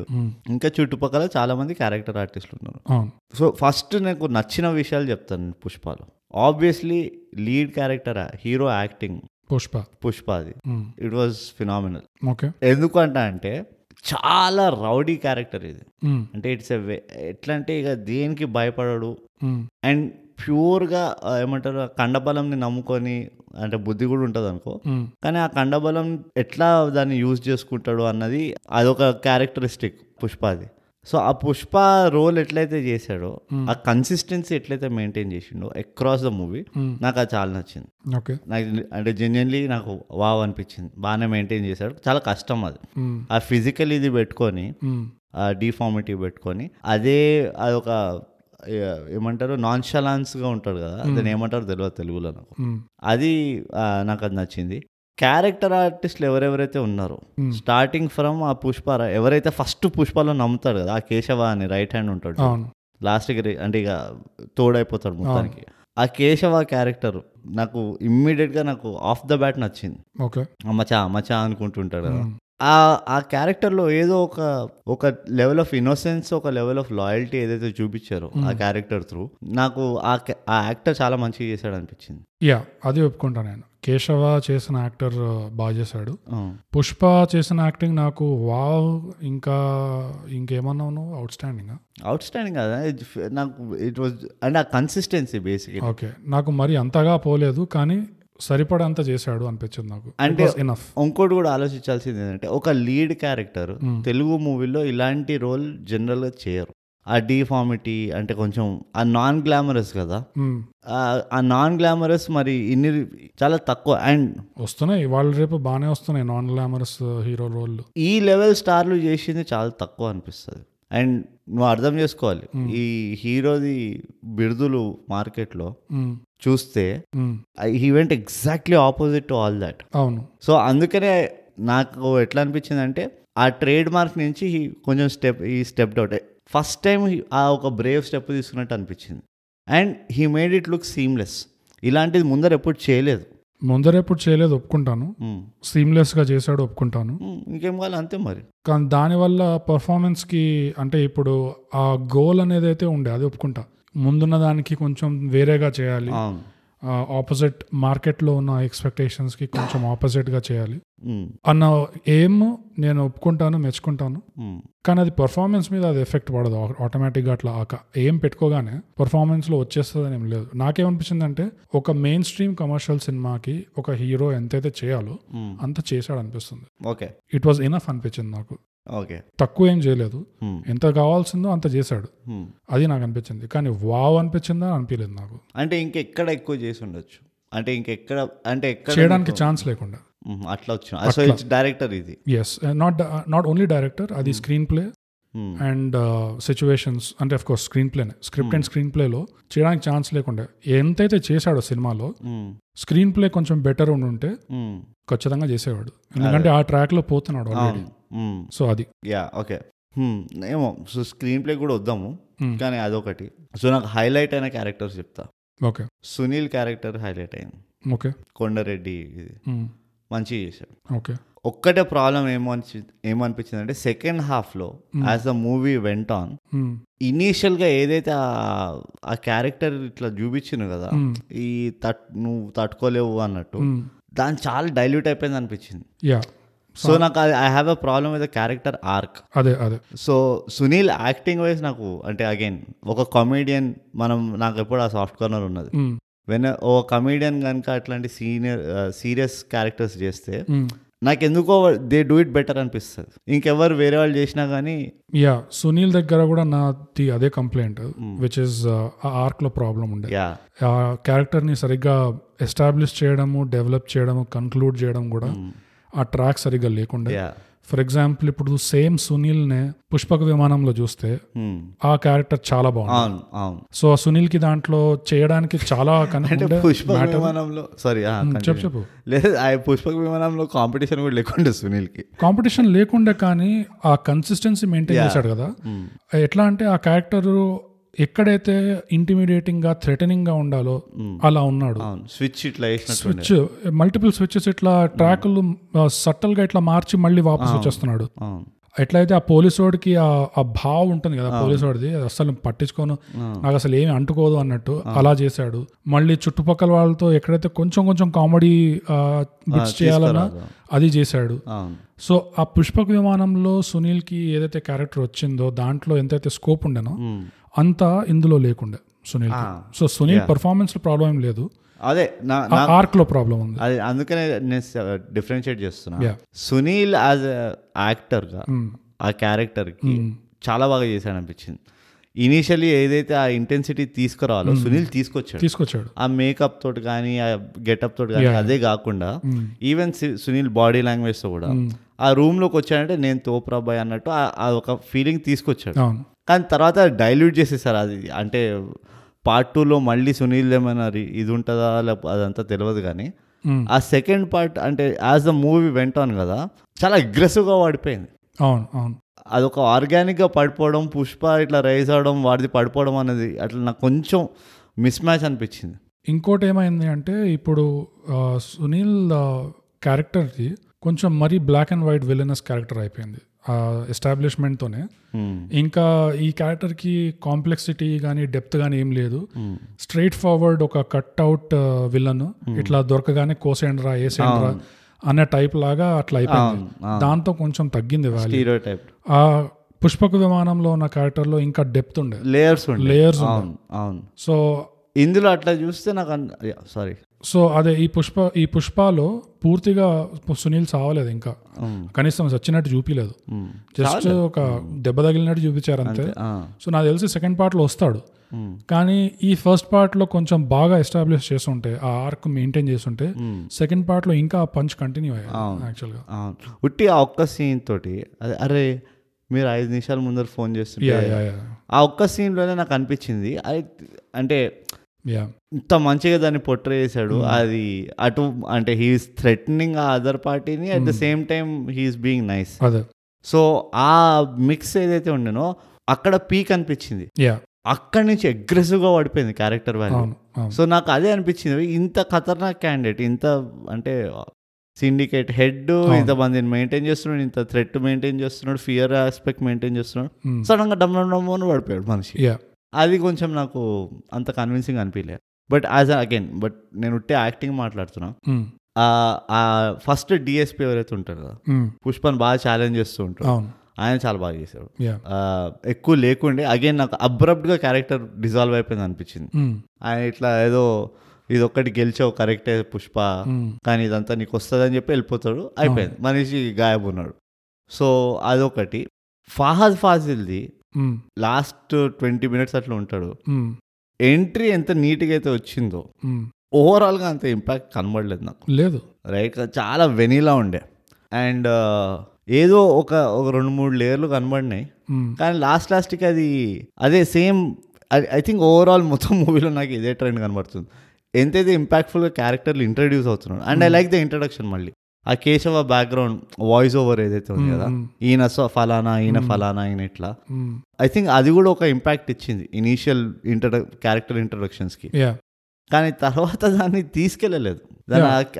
ఇంకా చుట్టుపక్కల చాలా మంది క్యారెక్టర్ ఆర్టిస్టులు ఉన్నారు. సో ఫస్ట్ నాకు నచ్చిన విషయాలు చెప్తాను పుష్పలో. Obviously lead character hero acting Pushpa. Pushpa అది. It was phenomenal okay. ఎందుకంట అంటే చాలా రౌడీ క్యారెక్టర్ ఇది. అంటే ఇట్స్ ఎట్లా అంటే ఇక దేనికి భయపడడు. అండ్ ప్యూర్గా ఏమంటారు కండబలంని నమ్ముకొని అంటే బుద్ధి కూడా ఉంటుంది అనుకో. కానీ ఆ కండబలం ఎట్లా దాన్ని యూజ్ చేసుకుంటాడు అన్నది అదొక క్యారెక్టరిస్టిక్ పుష్పది సో ఆ పుష్ప రోల్ ఎట్లయితే చేశాడో ఆ కన్సిస్టెన్సీ ఎట్లయితే మెయింటైన్ చేసిండో అక్రాస్ ద మూవీ Hmm. నాకు అది చాలా నచ్చింది. ఓకే నాకు అంటే జెన్యున్లీ నాకు వావ్ అనిపించింది. బాగానే మెయింటైన్ చేశాడు. చాలా కష్టం అది. మ్మ్. ఆ ఫిజికల్ ఇది పెట్టుకొని మ్మ్. ఆ డిఫార్మిటీ పెట్టుకొని అదే అదొక ఏమంటారు నాన్షలాన్స్గా ఉంటాడు కదా దాన్ని ఏమంటారు తెలియదు తెలుగులో నాకు. అది నాకు అది నచ్చింది. క్యారెక్టర్ ఆర్టిస్టులు ఎవరెవరైతే ఉన్నారో Hmm. స్టార్టింగ్ ఫ్రమ్ ఆ పుష్ప ఎవరైతే ఫస్ట్ పుష్పలో నమ్ముతాడు కదా ఆ కేశవ అని రైట్ హ్యాండ్ ఉంటాడు లాస్ట్కి అంటే ఇక తోడైపోతాడు మొత్తానికి. ఆ కేశవ క్యారెక్టర్ నాకు immediate గా నాకు ఆఫ్ ద బ్యాట్ నచ్చింది. ఓకే. మచా మచా అనుకుంటుంటాడు కదా. మ్మ్. ఆ ఆ క్యారెక్టర్లో ఏదో ఒక ఒక లెవెల్ ఆఫ్ ఇన్నోసెన్స్ ఒక లెవెల్ ఆఫ్ లాయల్టీ ఏదైతే చూపించారో ఆ క్యారెక్టర్ త్రూ నాకు ఆ ఆ యాక్టర్ చాలా మంచిగా చేశాడు అనిపించింది యా అది ఒప్పుకుంటా నేను. కేశవ చేసిన యాక్టర్ బాగా చేశాడు. పుష్ప చేసిన యాక్టింగ్ నాకు వావ్ ఇంకా ఇంకేమన్నావు నువ్వు అవుట్ స్టాండింగ్ అవుట్ స్టాండింగ్ కదా నాకు ఇట్ వాజ్ అండ్ ఆ కన్సిస్టెన్సీ బేసిక్ ఓకే నాకు మరి అంతగా పోలేదు కానీ సరిపడంత చేశాడు అనిపించింది నాకు. అంటే ఇనఫ్ ఇంకోటి కూడా ఆలోచించాల్సింది ఏంటంటే ఒక లీడ్ క్యారెక్టర్ తెలుగు మూవీలో ఇలాంటి రోల్ జనరల్గా చేయరు. ఆ డిఫార్మిటీ అంటే కొంచెం ఆ నాన్ గ్లామరస్ కదా ఆ- ఆ నాన్ గ్లామరస్ మరి ఇన్ని చాలా తక్కువ అండ్ వస్తున్నాయి. వాళ్ళ రేపు బాగానే వస్తున్నాయి నాన్ గ్లామరస్ హీరో రోల్ ఈ లెవెల్ స్టార్లు చేసింది చాలా తక్కువ అనిపిస్తుంది. అండ్ నువ్వు అర్థం చేసుకోవాలి. ఈ హీరోది బిరుదులు మార్కెట్లో చూస్తే he went exactly opposite to all that అవును. సో అందుకనే నాకు ఎట్లా అనిపించింది అంటే ఆ ట్రేడ్ మార్క్ నుంచి కొంచెం స్టెప్ ఈ స్టెప్ అవుట్ ఫస్ట్ టైం ఆ ఒక బ్రేవ్ స్టెప్ తీసుకున్నట్టు అనిపించింది. And he made it look seamless ఇలాంటిది ముందర ఎప్పుడు చేయలేదు. ముందరెప్పుడు చేయలేదు ఒప్పుకుంటాను. సీమ్లెస్గా చేశాడు ఒప్పుకుంటాను. మ్మ్. ఇంకేం కావాలి? అంతే మరి. కానీ దానివల్ల పర్ఫార్మెన్స్కి అంటే ఇప్పుడు ఆ గోల్ అనేది అయితే ఉండే అది ఒప్పుకుంటా. ముందున్న దానికి కొంచెం వేరేగా చేయాలి. ఆపోజిట్ మార్కెట్లో ఉన్న ఎక్స్పెక్టేషన్స్కి కొంచెం ఆపోజిట్గా చేయాలి. అన్న ఏం నేను ఒప్పుకుంటాను మెచ్చుకుంటాను. మ్మ్. కానీ అది పర్ఫార్మెన్స్ మీద అది ఎఫెక్ట్ పడదు. ఆటోమేటిక్గా అట్లా ఏం పెట్టుకోగానే పర్ఫార్మెన్స్లో వచ్చేస్తుంది ఏం లేదు. నాకేమనిపించింది అంటే ఒక మెయిన్ స్ట్రీమ్ కమర్షియల్ సినిమాకి ఒక హీరో ఎంతైతే చేయాలో మ్మ్. అంత చేశాడు అనిపిస్తుంది ఓకే ఇట్ వాజ్ ఇనఫ్ అనిపించింది నాకు. ఓకే తక్కువ ఏం చేయలేదు. ఎంత కావాల్సిందో అంత చేశాడు. అది నాకు అనిపించింది. కానీ వావ్ అనిపించిందా అనిపించలేదు నాకు. అంటే ఇంకెక్కడ ఎక్కువ చేసి ఉండొచ్చు? అంటే ఇంకెక్కడ అంటే చేయడానికి ఛాన్స్ లేకుండా. అట్లా వచ్చిన. డైరెక్టర్ ఇది. Yes not not only director అది స్క్రీన్ ప్లే. అండ్ సిచ్యువేషన్స్ అంటే అఫ్ కోర్స్ స్క్రీన్ ప్లేనే స్క్రిప్ట్ అండ్ స్క్రీన్ ప్లేలో చేయడానికి ఛాన్స్ లేకుండా. ఎంతైతే చేశాడో సినిమాలో. స్క్రీన్ ప్లే కొంచెం బెటర్ ఉండి ఉంటే. ఖచ్చితంగా చేసేవాడు. ఎందుకంటే ఆ ట్రాక్లో పోతున్నాడు ఆల్రెడీ. సో అది. Yeah okay. ఏమో సో స్క్రీన్ ప్లే కూడా వద్దాము. కానీ అదొకటి. సో నాకు హైలైట్ అయిన క్యారెక్టర్స్ చెప్తా. ఓకే. సునీల్ క్యారెక్టర్ హైలైట్ అయింది. ఓకే. కొండారెడ్డి ఇది. మంచిగా చేశాడు ఓకే ఒక్కటే ప్రాబ్లం ఏమో అనిపి ఏమనిపించింది అంటే సెకండ్ హాఫ్లో as the movie went on. ఇనీషియల్గా ఏదైతే ఆ- ఆ క్యారెక్టర్ ఇట్లా చూపించింది కదా. ఈ తట్ నువ్వు తట్టుకోలేవు అన్నట్టు. దాని చాలా డైల్యూట్ అయిపోయింది అనిపించింది సో నాకు I have a problem with character arc అదే అదే సో సునీల్ యాక్టింగ్ వైజ్ నాకు అంటే అగైన్ ఒక కామెడియన్ మనం నాకు ఎప్పుడు ఆ సాఫ్ట్ కార్నర్ ఉన్నది. వెన్ ఓ కమీడియన్ కనుక అట్లాంటి సీనియర్ సీరియస్ క్యారెక్టర్స్ చేస్తే మ్మ్. నాకు ఎందుకో దే డూ ఇట్ బెటర్ అనిపిస్తుంది. ఇంకెవరు వేరే వాళ్ళు చేసినా కానీ యా సునీల్ దగ్గర కూడా నాది అదే కంప్లైంట్ విచ్ ఇస్ ఆ ఆర్క్లో ప్రాబ్లం ఉండే. యా ఆ క్యారెక్టర్ని సరిగ్గా ఎస్టాబ్లిష్ చేయడము డెవలప్ చేయడము కన్క్లూడ్ చేయడం కూడా ఆ ట్రాక్ సరిగ్గా లేకుండే. యా ఫర్ ఎగ్జాంపుల్ ఇప్పుడు సేమ్ సునీల్ నే పుష్పక విమానంలో చూస్తే ఆ క్యారెక్టర్ చాలా బాగుంది సో ఆ సునీల్కి దాంట్లో చేయడానికి చాలా పుష్పక విమానంలో సారీ చెప్పు చెప్పు. లేదు పుష్పక విమానంలో కాంపిటీషన్ కూడా లేకుండే సునీల్కి. కాంపిటీషన్ లేకుండే కానీ ఆ కన్సిస్టెన్సీ మెయింటైన్ చేశాడు కదా. ఎట్లా అంటే ఆ క్యారెక్టర్ ఎక్కడైతే ఇంటిమిడియేటింగ్గా థ్రెటనింగ్గా ఉండాలో అలా ఉన్నాడు. స్విచ్ ఇట్లా స్విచ్ మల్టిపుల్ స్విచ్చెస్ ఇట్లా ట్రాక్లు సట్టల్గా ఇట్లా మార్చి మళ్ళీ వాపస్ వచ్చేస్తున్నాడు. ఎట్లయితే ఆ పోలీస్ వాడికి ఆ భావం ఉంటుంది కదా పోలీస్ వాడిది అసలు పట్టించుకోను నాకు అసలు ఏమి అంటుకోదు అన్నట్టు అలా చేశాడు. మళ్ళీ చుట్టుపక్కల వాళ్ళతో ఎక్కడైతే కొంచెం కొంచెం కామెడీ బిట్స్ చేయాలన్నా అది. చేశాడు. సో ఆ పుష్పక విమానంలో సునీల్కి ఏదైతే క్యారెక్టర్ వచ్చిందో దాంట్లో ఎంతైతే స్కోప్ ఉండేనో మ్మ్. అంతా ఇందులో లేకుండే సునీల్ సో సునీల్ పర్ఫార్మెన్స్లో ప్రాబ్లం ఏం లేదు. అదే ఆర్క్లో ప్రాబ్లం ఉంది. అది అందుకనే నేను డిఫరెన్షియేట్ చేస్తున్నా. సునీల్ యాజ్ యాక్టర్గా మ్మ్. ఆ క్యారెక్టర్కి చాలా బాగా చేశాడు అనిపించింది ఇనీషియలీ ఏదైతే ఆ ఇంటెన్సిటీ తీసుకురావాలో సునీల్ తీసుకొచ్చాడు. తీసుకొచ్చాడు. ఆ మేకప్ తోటి కానీ ఆ గెటప్ తోటి కానీ అదే కాకుండా ఈవెన్ సునీల్ బాడీ లాంగ్వేజ్తో కూడా ఆ రూమ్లోకి వచ్చాడంటే నేను తోప్రాబాయ్ అన్నట్టు ఆ- ఒక ఫీలింగ్ తీసుకొచ్చాడు. కానీ తర్వాత డైల్యూట్ చేసేసారు అది. అంటే పార్ట్ టూలో మళ్ళీ సునీల్ ఏమైనా ఇది ఉంటుందా? లేకపోతే అదంతా తెలియదు కానీ. ఆ సెకండ్ పార్ట్ అంటే as the movie went on కదా చాలా అగ్రెసివ్గా వాడిపోయింది. అవును అవును. అదొక ఆర్గానిక్గా పడిపోవడం పుష్ప ఇట్లా రైజ్ అవడం వాడిది పడిపోవడం అనేది అట్లా నాకు కొంచెం మిస్ మ్యాచ్ అనిపించింది. ఇంకోటి ఏమైంది అంటే ఇప్పుడు సునీల్ క్యారెక్టర్కి కొంచెం మరీ black and white villainous character అయిపోయింది. ఎస్టాబ్లిష్మెంట్తోనే Hmm. ఇంకా ఈ క్యారెక్టర్కి కాంప్లెక్సిటీ కానీ డెప్త్ కానీ ఏం లేదు. స్ట్రైట్ ఫార్వర్డ్ ఒక కట్ అవుట్ విలన్ ఇట్లా దొరకగానే కోసేండ్రా ఏసేండ్రా అనే టైప్ లాగా అట్లా అయిపోయింది. దాంతో కొంచెం తగ్గింది వాల్యూ ఆ పుష్పక విమానంలో ఉన్న క్యారెక్టర్లో ఇంకా డెప్త్ ఉండే. లేయర్స్ లేయర్స్ అవును సో ఇందులో అట్లా చూస్తే నాకు సారీ సో అదే ఈ పుష్ప ఈ పుష్పలో పూర్తిగా సునీల్ సావలేదు ఇంకా. కనీసం చచ్చినట్టు చూపిలేదు. జస్ట్ ఒక దెబ్బ తగిలినట్టు చూపించారు అంతే సో నాకు తెలిసి సెకండ్ పార్ట్లో వస్తాడు. కానీ ఈ ఫస్ట్ పార్ట్లో కొంచెం బాగా ఎస్టాబ్లిష్ చేస్తుంటే ఆ ఆర్క్ మెయింటైన్ చేస్తుంటే సెకండ్ పార్ట్లో ఇంకా ఆ పంచ్ కంటిన్యూ అయ్యాయి యాక్చువల్గా అవును. ఉట్టి ఆ ఒక్క సీన్ తోటి అదే అరే మీరు ఐదు నిమిషాల ముందర ఫోన్ చేస్తుంటే ఆ ఒక్క సీన్లోనే నాకు అనిపించింది. అంటే ఇంత మంచిగా దాన్ని పొట్రే చేశాడు. అది అటు అంటే హీఈస్ థ్రెటనింగ్ ఆ అదర్ పార్టీని at the same time he's being nice so ఆ మిక్స్ ఏదైతే ఉండేనో అక్కడ పీక్ అనిపించింది. అక్కడి నుంచి అగ్రెసివ్గా పడిపోయింది క్యారెక్టర్ వాల్యూ సో నాకు అదే అనిపించింది. ఇంత ఖతర్నాక్ క్యాండిడేట్ ఇంత అంటే సిండికేట్ హెడ్ ఇంతమందిని మెయింటైన్ చేస్తున్నాడు ఇంత థ్రెట్ మెయింటైన్ చేస్తున్నాడు ఫియర్ ఆస్పెక్ట్ మెయింటైన్ చేస్తున్నాడు. Hmm. సడన్గా డమ్ అని పడిపోయాడు మనిషి. యా అది కొంచెం నాకు అంత కన్విన్సింగ్ అనిపించలేదు బట్ యాజ్ అగైన్ బట్ నేను ఉట్టే యాక్టింగ్ మాట్లాడుతున్నా. ఫస్ట్ డిఎస్పీ ఎవరైతే ఉంటారు కదా ఉమ్, పుష్పని బాగా ఛాలెంజ్ చేస్తూ ఉంటారు ఆయన చాలా బాగా చేశాడు. ఆ, ఎక్కువ లేకుండే అగైన్ నాకు అబ్రప్ట్గా క్యారెక్టర్ డిజాల్వ్ అయిపోయింది అనిపించింది. ఉమ్, ఆయన ఇట్లా ఏదో ఇది ఒక్కటి గెలిచావు కరెక్టే పుష్ప కానీ ఇదంతా నీకు వస్తుందని చెప్పి వెళ్ళిపోతాడు అయిపోయింది. మనిషి గాయబ్ ఉన్నాడు. సో అదొకటి. ఫాహద్ ఫాజిల్ది లాస్ట్ ట్వంటీ మినిట్స్ అట్లా ఉంటాడు. ఎంట్రీ ఎంత నీట్గా అయితే వచ్చిందో ఉమ్. ఓవరాల్గా అంత ఇంపాక్ట్ కనబడలేదు నాకు. లేదు. రైట్ చాలా వెనీలా ఉండే. అండ్ ఏదో ఒక ఒక రెండు మూడు లేయర్లు కనబడినాయి. కానీ లాస్ట్ లాస్ట్కి అది అదే సేమ్ ఐ థింక్ ఓవరాల్ మొత్తం మూవీలో నాకు ఇదే ట్రెండ్ కనబడుతుంది. ఎంతైతే ఇంపాక్ట్ఫుల్గా క్యారెక్టర్లు ఇంట్రడ్యూస్ అవుతున్నాడు and I like the introduction మళ్ళీ. ఆ కేశవ బ్యాక్గ్రౌండ్ వాయిస్ ఓవర్ ఏదైతే ఉంది కదా. ఈయన ఫలానా ఈయన ఫలానా ఈయన ఇట్లా. ఐ థింక్ అది కూడా ఒక ఇంపాక్ట్ ఇచ్చింది ఇనీషియల్ ఇంట్రడ క్యారెక్టర్ ఇంట్రడక్షన్స్కి యా కానీ తర్వాత దాన్ని తీసుకెళ్ళలేదు. దాని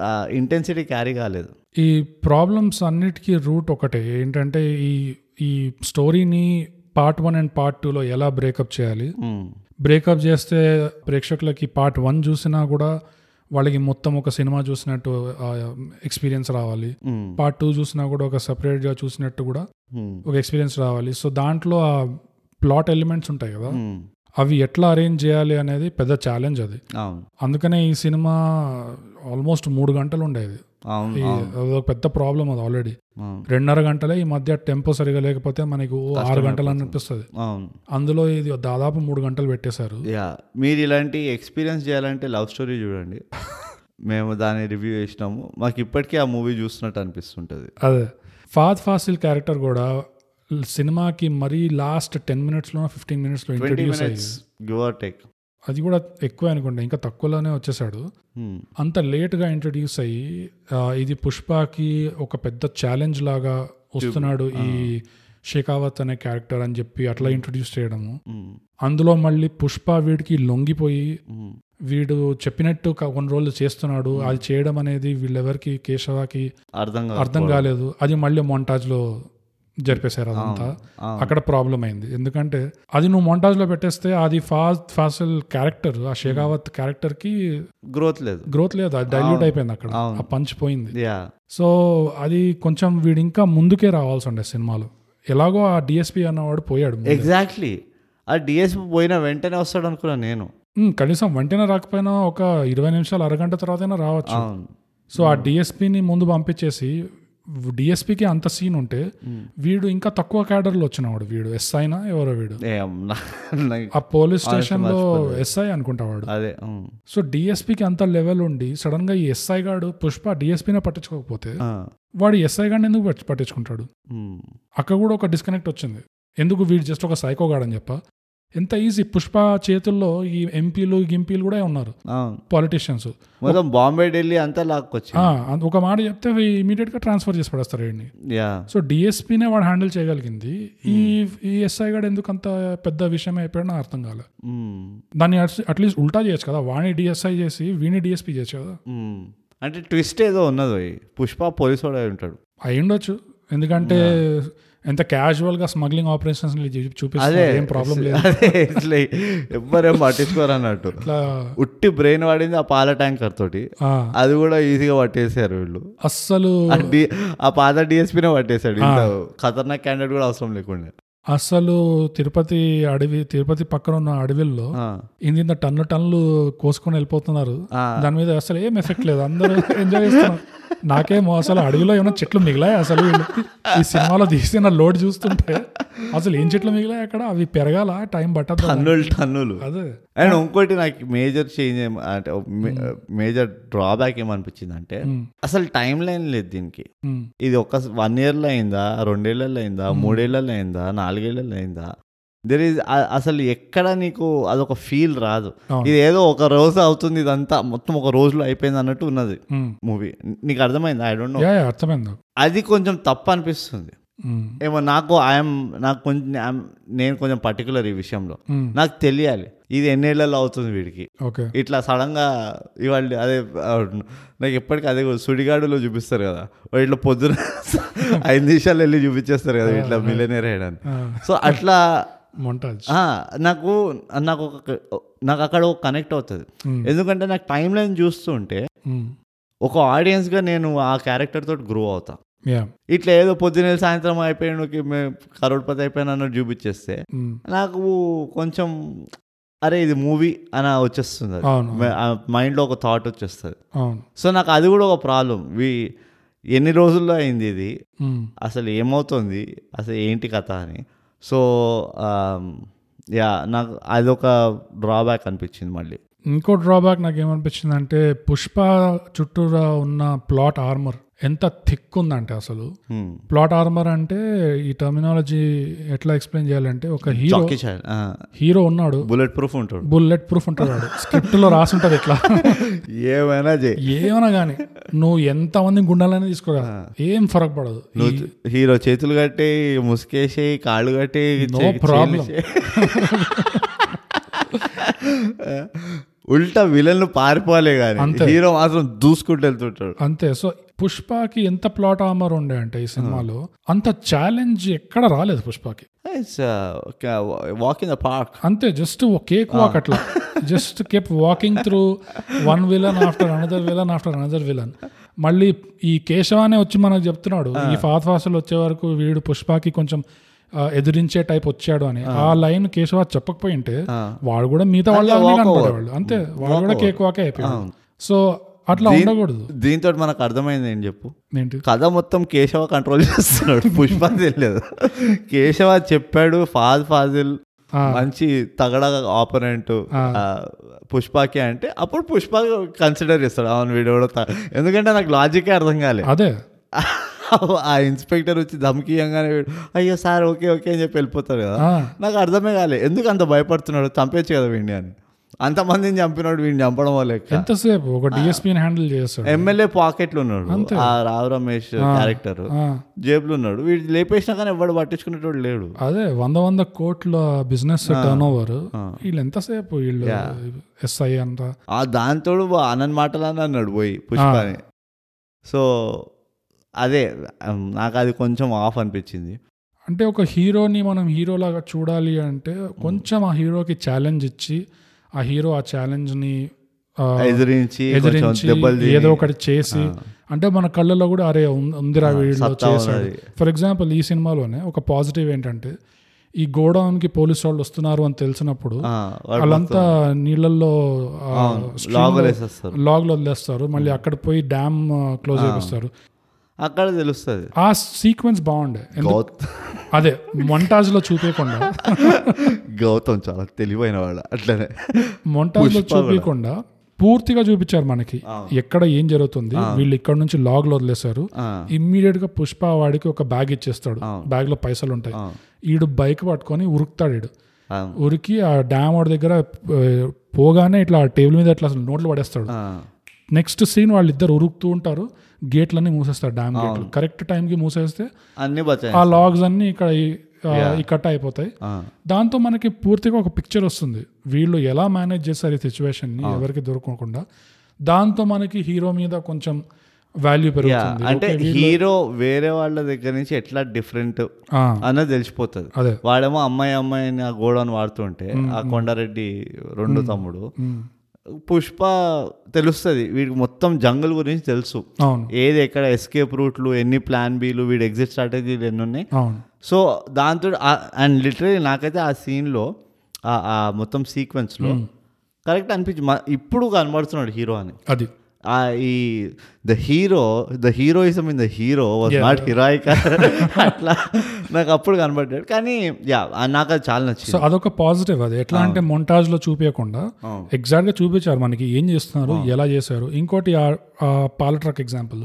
ఆ- ఇంటెన్సిటీ క్యారీ కాలేదు. ఈ ప్రాబ్లమ్స్ అన్నిటికీ రూట్ ఒకటే. ఏంటంటే ఈ ఈ స్టోరీని పార్ట్ వన్ అండ్ పార్ట్ టూలో ఎలా బ్రేకప్ చేయాలి. బ్రేకప్ చేస్తే ప్రేక్షకులకి పార్ట్ వన్ చూసినా కూడా వాళ్ళకి మొత్తం ఒక సినిమా చూసినట్టు ఎక్స్పీరియన్స్ రావాలి. పార్ట్ టూ చూసినా కూడా ఒక సపరేట్గా చూసినట్టు కూడా మ్మ్. ఒక ఎక్స్పీరియన్స్ రావాలి సో దాంట్లో ఆ ప్లాట్ ఎలిమెంట్స్ ఉంటాయి కదా మ్మ్. అవి ఎట్లా అరేంజ్ చేయాలి అనేది పెద్ద ఛాలెంజ్ అది అందుకనే ఈ సినిమా ఆల్మోస్ట్ మూడు గంటలు ఉండేది అదొక పెద్ద ప్రాబ్లం అది ఆల్రెడీ రెండున్నర గంటలే ఈ మధ్య టెంపో సరిగా లేకపోతే మనకు ఆరు గంటలు అని అనిపిస్తుంది అందులో ఇది దాదాపు మూడు గంటలు పెట్టేశారు. యా మీరు ఇలాంటి ఎక్స్పీరియన్స్ చేయాలంటే లవ్ స్టోరీ చూడండి. మేము దాన్ని రివ్యూ చేసినాము. మాకు ఇప్పటికీ ఆ మూవీ చూస్తున్నట్టు అనిపిస్తుంటుంది. అదే. ఫాద్ ఫాసిల్ క్యారెక్టర్ కూడా సినిమాకి మరీ లాస్ట్ టెన్ మినిట్స్లో ఫిఫ్టీన్ మినిట్స్లో ఇంట్రడ్యూస్ అయ్యి మినిట్స్ గివ్ ఆర్ టేక్ అది కూడా ఎక్కువ అనుకుంటా ఇంకా తక్కువలోనే వచ్చేసాడు. అంత లేట్గా ఇంట్రడ్యూస్ అయ్యి ఇది పుష్పకి ఒక పెద్ద ఛాలెంజ్ లాగా వస్తున్నాడు ఈ షేకావత్ అనే క్యారెక్టర్ అని చెప్పి అట్లా ఇంట్రడ్యూస్ చేయడము. అందులో మళ్ళీ పుష్ప వీడికి లొంగిపోయి వీడు చెప్పినట్టు కొన్ని రోజులు చేస్తున్నాడు. అది చేయడం అనేది వీళ్ళెవరికి కేశవకి అర్థం అర్థం కాలేదు. అది మళ్ళీ montage లో జరిపేశారు అదంతా అక్కడ ప్రాబ్లం అయింది ఎందుకంటే అది నువ్వు montage లో పెట్టేస్తే అది ఫాస్ ఫాసిల్ క్యారెక్టర్ ఆ షేకావత్ క్యారెక్టర్కి గ్రోత్ లేదు. గ్రోత్ లేదు అది డైల్యూట్ అయిపోయింది అక్కడ. ఆ పంచ్ పోయింది. సో అది కొంచెం వీడు ఇంకా ముందుకే రావాల్సి ఉండే సినిమాలో. ఎలాగో ఆ డిఎస్పి అన్నవాడు పోయాడు. ఎగ్జాక్ట్లీ ఆ డిఎస్పీ పోయిన వెంటనే వస్తాడు అనుకున్నా నేను కనీసం వెంటనే రాకపోయినా ఒక ఇరవై నిమిషాలు అరగంట తర్వాతైనా రావచ్చు. సో ఆ డిఎస్పిని ముందు పంపించేసి డిఎస్పికి అంత సీన్ ఉంటే వీడు ఇంకా తక్కువ క్యాడర్లో వచ్చినవాడు వీడు. ఎస్ఐనా ఎవరో వీడు. ఆ పోలీస్ స్టేషన్లో ఎస్ఐ అనుకుంటా వాడు. అదే. సో డిఎస్పికి అంత లెవెల్ ఉండి సడన్గా ఈ ఎస్ఐ గాడు పుష్ప డిఎస్పీనే పట్టించుకోకపోతే. వాడు ఎస్ఐ గాడిని ఎందుకు పట్టి- పట్టించుకుంటాడు. అక్కడ కూడా ఒక డిస్కనెక్ట్ వచ్చింది. ఎందుకు వీడు జస్ట్ ఒక సైకో గాడని చెప్ప? ఎంత ఈజీ పుష్ప చేతుల్లో ఈ ఎంపీలు గింపీలు కూడా ఉన్నారు. పాలిటీషియన్స్ మొత్తం బాంబే ఢిల్లీ అంతా లాక్కొచ్చి ఒక మాట చెప్తే ఇమీడియట్గా ట్రాన్స్ఫర్ చేసి పడేస్తారు వీడిని సో డిఎస్పీనే వాడు హ్యాండిల్ చేయగలిగింది. ఈ ఈ ఎస్ఐ గాడు ఎందుకు అంత పెద్ద విషయం అయిపోయాడో నాకు అర్థం కాలే. ఉమ్. దాన్ని అట్లీస్ట్ ఉల్టా చేయొచ్చు కదా. వాడిని డిఎస్ఐ చేసి వీని డిఎస్పీ చేయొచ్చు కదా. ఉమ్. అంటే ట్విస్ట్ ఏదో ఉన్నది. పుష్ప పోలీసు వాడు అయి ఉంటాడు. అయి ఉండొచ్చు ఎందుకంటే ఎంత క్యాజువల్గా స్మగ్లింగ్ ఆపరేషన్స్ చూపిస్తారు ఏం ప్రాబ్లం లేదు. అదే ఇట్లా ఎవ్వరేం పట్టించుకోరు అన్నట్టు. ఉట్టి బ్రెయిన్ వాడింది ఆ పాల ట్యాంకర్ తోటి. అది కూడా ఈజీగా పట్టేశారు వీళ్ళు. అస్సలు ఆ పాత డిఎస్పీనే పట్టేశాడు. ఖతర్నాక్ క్యాండిడేట్ కూడా అవసరం లేకుండా. అస్సలు తిరుపతి అడవి తిరుపతి పక్కన ఉన్న అడవిల్లో ఇంత టన్ను టన్నులు కోసుకొని వెళ్ళిపోతున్నారు. దాని మీద అసలు ఏం ఎఫెక్ట్ లేదు. అందరూ ఎంజాయ్ చేస్తున్నారు. నాకేమో అసలు అడవిలో ఏమైనా చెట్లు మిగిలాయి? అసలు ఈ సినిమాలో తీసిన లోడ్ చూస్తుంటే అసలు ఏం చెట్లు మిగిలాయి అక్కడ? అవి పెరగాల? టైం పట్టదు టన్నులు టన్నులు. అదే. అండ్ ఇంకోటి నాకు మేజర్ చేంజ్ అంటే మేజర్ డ్రాబ్యాక్ ఏమనిపించింది అంటే అసలు టైం లైన్ లేదు దీనికి. ఇది ఒక వన్ ఇయర్లో అయిందా? రెండేళ్ళలో అయిందా? మూడేళ్ళలో అయిందా? నాలుగేళ్ళలో అయిందా? దెర్ ఈజ్ అసలు ఎక్కడ నీకు అదొక ఫీల్ రాదు. ఇది ఏదో ఒక రోజు అవుతుంది ఇదంతా మొత్తం ఒక రోజులో అయిపోయింది అన్నట్టు ఉన్నది. మూవీ నీకు అర్థమైంది? ఐ డోంట్ నో అర్థమైంది అది కొంచెం తప్పు అనిపిస్తుంది. ఉమ్, ఏమో నాకు ఐఎమ్ నాకు కొంచెం నేను కొంచెం పర్టికులర్ ఈ విషయంలో. ఉమ్, నాకు తెలియాలి ఇది ఎన్నేళ్ళలో అవుతుంది వీడికి? ఇట్లా సడన్గా ఇవాళ అదే నాకు ఎప్పటికీ అదే సుడిగాడులో చూపిస్తారు కదా. ఇట్లా పొద్దున ఐదు నిమిషాలు వెళ్ళి చూపించేస్తారు కదా ఇట్లా మిలియనర్ అయ్యడానికి ఆ, సో అట్లా నాకు నాకు ఒక నాకు అక్కడ ఒక కనెక్ట్ అవుతుంది. ఉమ్, ఎందుకంటే నాకు టైం లైన్ చూస్తుంటే ఒక ఆడియన్స్గా నేను ఆ క్యారెక్టర్ తోటి గ్రో అవుతా. ఇట్లా ఏదో పొద్దున్న సాయంత్రం అయిపోయాడుకి కరోడ్పతి అయిపోయిన అన్నట్టు చూపించేస్తే ఉమ్, నాకు కొంచెం అరే ఇది మూవీ అని వచ్చేస్తుంది మైండ్లో ఒక థాట్ వచ్చేస్తుంది. సో నాకు అది కూడా ఒక ప్రాబ్లం ఎన్ని రోజుల్లో అయింది ఇది? ఉమ్, అసలు ఏమవుతుంది? అసలు ఏంటి కథ అని. సో um, యా నాకు అదొక డ్రాబ్యాక్ అనిపించింది మళ్ళీ. ఇంకో డ్రాబ్యాక్ నాకు ఏమనిపించింది అంటే పుష్ప చుట్టూరా ఉన్న ప్లాట్ ఆర్మర్ ఎంత థిక్ ఉందంటే అసలు. ప్లాట్ ఆర్మర్ అంటే ఈ టర్మినాలజీ ఎట్లా ఎక్స్ప్లెయిన్ చేయాలంటే ఒక హీరో హీరో ఉన్నాడు. బుల్లెట్ ప్రూఫ్ ఉంటాడు. బుల్లెట్ ప్రూఫ్ ఉంటాడు స్క్రిప్ట్లో రాసి ఉంటది ఇట్లా. ఏమైనా చేయి. ఏమన్నా గానీ. నువ్వు ఎంత మంది గుండాలని తీసుకోరా ఏం ఫరక్ పడదు. హీరో చేతులు కట్టి ముసుకేసి కాళ్ళు కట్టి. చేతులు చే- ఉల్టా విలన్లు పారిపోలే కానీ. హీరో మాత్రం దూసుకుంటూ వెళ్తుంటాడు. అంతే. సో పుష్పకి ఎంత ప్లాట్ ఆమర్ ఉండే అంటే ఈ సినిమాలో అంత ఛాలెంజ్ ఎక్కడ రాలేదు పుష్పకి. వాక్ ఇన్ ద పార్క్ అంతే జస్ట్ కేక్ వాక్ అట్లా. Just kept walking through one villain after another villain after another villain మళ్ళీ ఈ కేశవానే వచ్చి మనకు చెప్తున్నాడు ఈ ఫాత్ ఫాసల్ వచ్చే వరకు వీడు పుష్పకి కొంచెం ఎదిరించే టైప్ వచ్చాడు అని. ఆ లైన్ కేశవ చెప్పకపోయింటే వాడు కూడా మిగతా వాళ్ళు అంతే వాడు కూడా కేక్ వాకే అయిపోయాడు సో అట్లా ఉండకూడదు. దీంతో మనకు అర్థమైంది ఏం చెప్పు? ఏంటి? కథ మొత్తం కేశవ కంట్రోల్ చేస్తున్నాడు. పుష్ప తెలియదు. కేశవ చెప్పాడు ఫాజ్ ఫాజిల్. మంచి తగడ ఆపరెంట్ పుష్పకి అంటే అప్పుడు పుష్ప కన్సిడర్ చేస్తాడు. అవును వీడు కూడా ఎందుకంటే నాకు లాజికే అర్థం కాలే. అదే. ఆ ఇన్స్పెక్టర్ వచ్చి ధమకీయంగానే వీడు అయ్యో సార్ ఓకే ఓకే అని చెప్పి వెళ్ళిపోతాడు కదా. నాకు అర్థమే కాలే. ఎందుకు అంత భయపడుతున్నాడు? చంపేచ్చు కదా వీడిని అని. అంతమందిని చంపినాడు వీడిని చంపడం వల్ల ఎంతసేపు? ఒక డిఎస్పీని హ్యాండిల్ చేస్తాడు. ఎమ్మెల్యే పాకెట్లు ఉన్నాడు. ఆ రావు రమేష్ క్యారెక్టర్ జేబులో ఉన్నాడు. వీడు లేపేసినా కానీ ఎవడు పట్టించుకునేటోడు లేడు. అదే వంద వంద కోట్ల బిజినెస్ టర్న్ ఓవర్ వీళ్ళు ఎంతసేపు వీళ్ళు ఎస్ఐ అంతా? ఆ దాంతోడు ఆనంద్ మాటలని అన్నాడు పోయి పుష్పని. సో అదే నాకు అది కొంచెం ఆఫ్ అనిపించింది. అంటే ఒక హీరోని మనం హీరోలాగా చూడాలి అంటే కొంచెం ఆ హీరోకి ఛాలెంజ్ ఇచ్చి ఆ హీరో ఆ ఛాలెంజ్ని ఆ, ఎదిరించి ఏదో ఒకటి చేసి అంటే మన కళ్ళలో కూడా అరే ఉందిరా వీడిలో చేశాడు. ఫర్ ఎగ్జాంపుల్ ఈ సినిమాలోనే ఒక పాజిటివ్ ఏంటంటే ఈ గోడౌన్కి పోలీసు వాళ్ళు వస్తున్నారు అని తెలిసినప్పుడు వాళ్ళంతా నీళ్ళల్లో లాగులు వేసేస్తారు. లాగ్లో వదిలేస్తారు. మళ్ళీ అక్కడ పోయి డ్యామ్ క్లోజ్ చేపిస్తారు. అక్కడ తెలుస్తుంది. ఆ సీక్వెన్స్ బాగుండే. అదే మొంటాజ్లో చూపించకుండా గౌతమ్ చాలా తెలివైన వాడు అట్లనే. మొంటాజ్లో చూపించకుండా పూర్తిగా చూపించారు మనకి. ఎక్కడ ఏం జరుగుతుంది వీళ్ళు ఇక్కడ నుంచి లాగ్లో వదిలేశారు. ఇమ్మీడియట్గా పుష్ప వాడికి ఒక బ్యాగ్ ఇచ్చేస్తాడు. బ్యాగ్లో పైసలు ఉంటాయి. ఈడు బైక్ పట్టుకొని ఉరుకుతాడు ఈడు. ఆ, ఉరికి ఆ డ్యామ్ వాడి దగ్గర పోగానే ఇట్లా టేబుల్ మీద ఇట్లా అసలు నోట్లు పడేస్తాడు. నెక్స్ట్ సీన్ వాళ్ళిద్దరు ఉరుకుతూ ఉంటారు. గేట్లన్నీ మూసేస్తారు డ్యామ్ గేట్లు. కరెక్ట్ టైంకి మూసేస్తే అన్ని ఆ లాగ్స్ అన్ని ఇక్కడ ఈ- కట్ అయిపోతాయి. దాంతో మనకి పూర్తిగా ఒక పిక్చర్ వస్తుంది. వీళ్ళు ఎలా మేనేజ్ చేస్తారు ఈ సిచ్యువేషన్ని ఎవరికి దొరకకుండా. దాంతో మనకి హీరో మీద కొంచెం వాల్యూ పెరుగుతుంది. అంటే హీరో వేరే వాళ్ళ దగ్గర నుంచి ఎట్లా డిఫరెంట్ ఆ, అన్నది తెలిసిపోతుంది. అదే. వాడేమో అమ్మాయి అమ్మాయిని ఆ గోడౌన్ వాడుతుంటే ఆ కొండారెడ్డి రెండు తమ్ముడు పుష్ప తెలుస్తుంది. వీడికి మొత్తం జంగల్ గురించి తెలుసు. ఏది ఎక్కడ ఎస్కేప్ రూట్లు ఎన్ని ప్లాన్ బీలు వీడి ఎగ్జిట్ స్ట్రాటజీలు ఎన్ని ఉన్నాయి. సో దాంతో అండ్ లిటరలీ నాకైతే ఆ సీన్లో ఆ మొత్తం సీక్వెన్స్లో కరెక్ట్ అనిపించి ఇప్పుడు కనబడుతున్నాడు హీరో అని. అది. ఈ the hero the heroism in the hero was not heroic అట్లా నాకు అప్పుడు కనబడ్డాడు. కానీ యా నాకు అది చాలా నచ్చింది. సో అదొక పాజిటివ్ అది. ఎట్లా అంటే మొంటాజ్లో చూపించకుండా ఎగ్జాక్ట్గా చూపించారు మనకి ఏం చేస్తున్నారు ఎలా చేశారు. ఇంకోటి పాల ట్రక్ ఎగ్జాంపుల్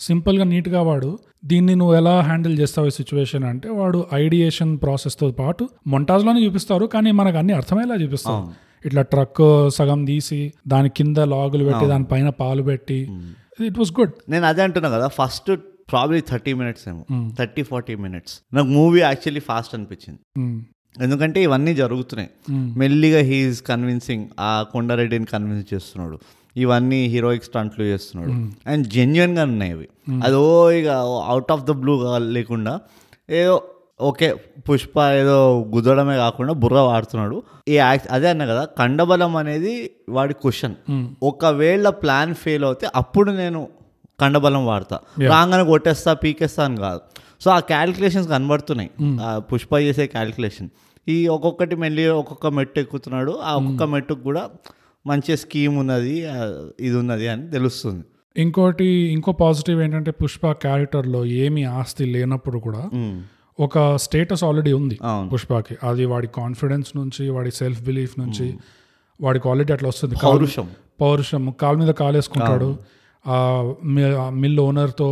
సింపుల్గా నీట్గా వాడు దీన్ని నువ్వు ఎలా హ్యాండిల్ చేస్తావు ఈ సిచ్యువేషన్ అంటే వాడు ఐడియేషన్ ప్రాసెస్తో పాటు మొంటాజ్లోనే చూపిస్తారు కానీ మనకు అన్ని అర్థమయ్యేలా చూపిస్తారు. ఇట్లా ట్రక్ సగం తీసి దాని కింద లాగులు పెట్టి దాని పైన పాలు పెట్టి ఇట్ వాస్ గుడ్ నేను అదే అంటున్నా కదా ఫస్ట్ ప్రాబ్లీ థర్టీ మినిట్స్ ఏమో. థర్టీ ఫార్టీ మినిట్స్ నాకు మూవీ యాక్చువల్లీ ఫాస్ట్ అనిపించింది. ఎందుకంటే ఇవన్నీ జరుగుతున్నాయి. మెల్లిగా హీఈస్ కన్విన్సింగ్ ఆ కొండారెడ్డిని కన్విన్స్ చేస్తున్నాడు. ఇవన్నీ హీరోయిక్ స్టంట్లు చేస్తున్నాడు. అండ్ జెన్యున్గా ఉన్నాయి అవి. అదో ఇక అవుట్ ఆఫ్ ద బ్లూ లేకుండా ఏదో ఓకే పుష్ప ఏదో గుద్దడమే కాకుండా బుర్ర వాడుతున్నాడు. ఈ యాక్ట్ అదే అన్నా కదా కండబలం అనేది వాడి క్వశ్చన్. ఒకవేళ ప్లాన్ ఫెయిల్ అవుతే అప్పుడు నేను కండబలం వాడతా. రాగానే కొట్టేస్తా పీకేస్తా అని కాదు. సో ఆ క్యాలిక్యులేషన్స్ కనబడుతున్నాయి. ఆ పుష్ప చేసే క్యాలిక్యులేషన్ ఈ ఒక్కొక్కటి మెల్లి ఒక్కొక్క మెట్టు ఎక్కుతున్నాడు. ఆ ఒక్కొక్క మెట్టుకు కూడా మంచి స్కీమ్ ఉన్నది ఇది ఉన్నది అని తెలుస్తుంది. ఇంకోటి ఇంకో పాజిటివ్ ఏంటంటే పుష్ప క్యారెక్టర్లో ఏమి ఆస్తి లేనప్పుడు కూడా ఒక స్టేటస్ ఆల్రెడీ ఉంది. పుష్పకి. అది వాడి కాన్ఫిడెన్స్ నుంచి వాడి సెల్ఫ్ బిలీఫ్ నుంచి వాడి క్వాలిటీ అట్లా వస్తుంది. పౌరుషం. పౌరుషం. కాలు మీద కాలేసుకుంటాడు. మిల్ ఓనర్తో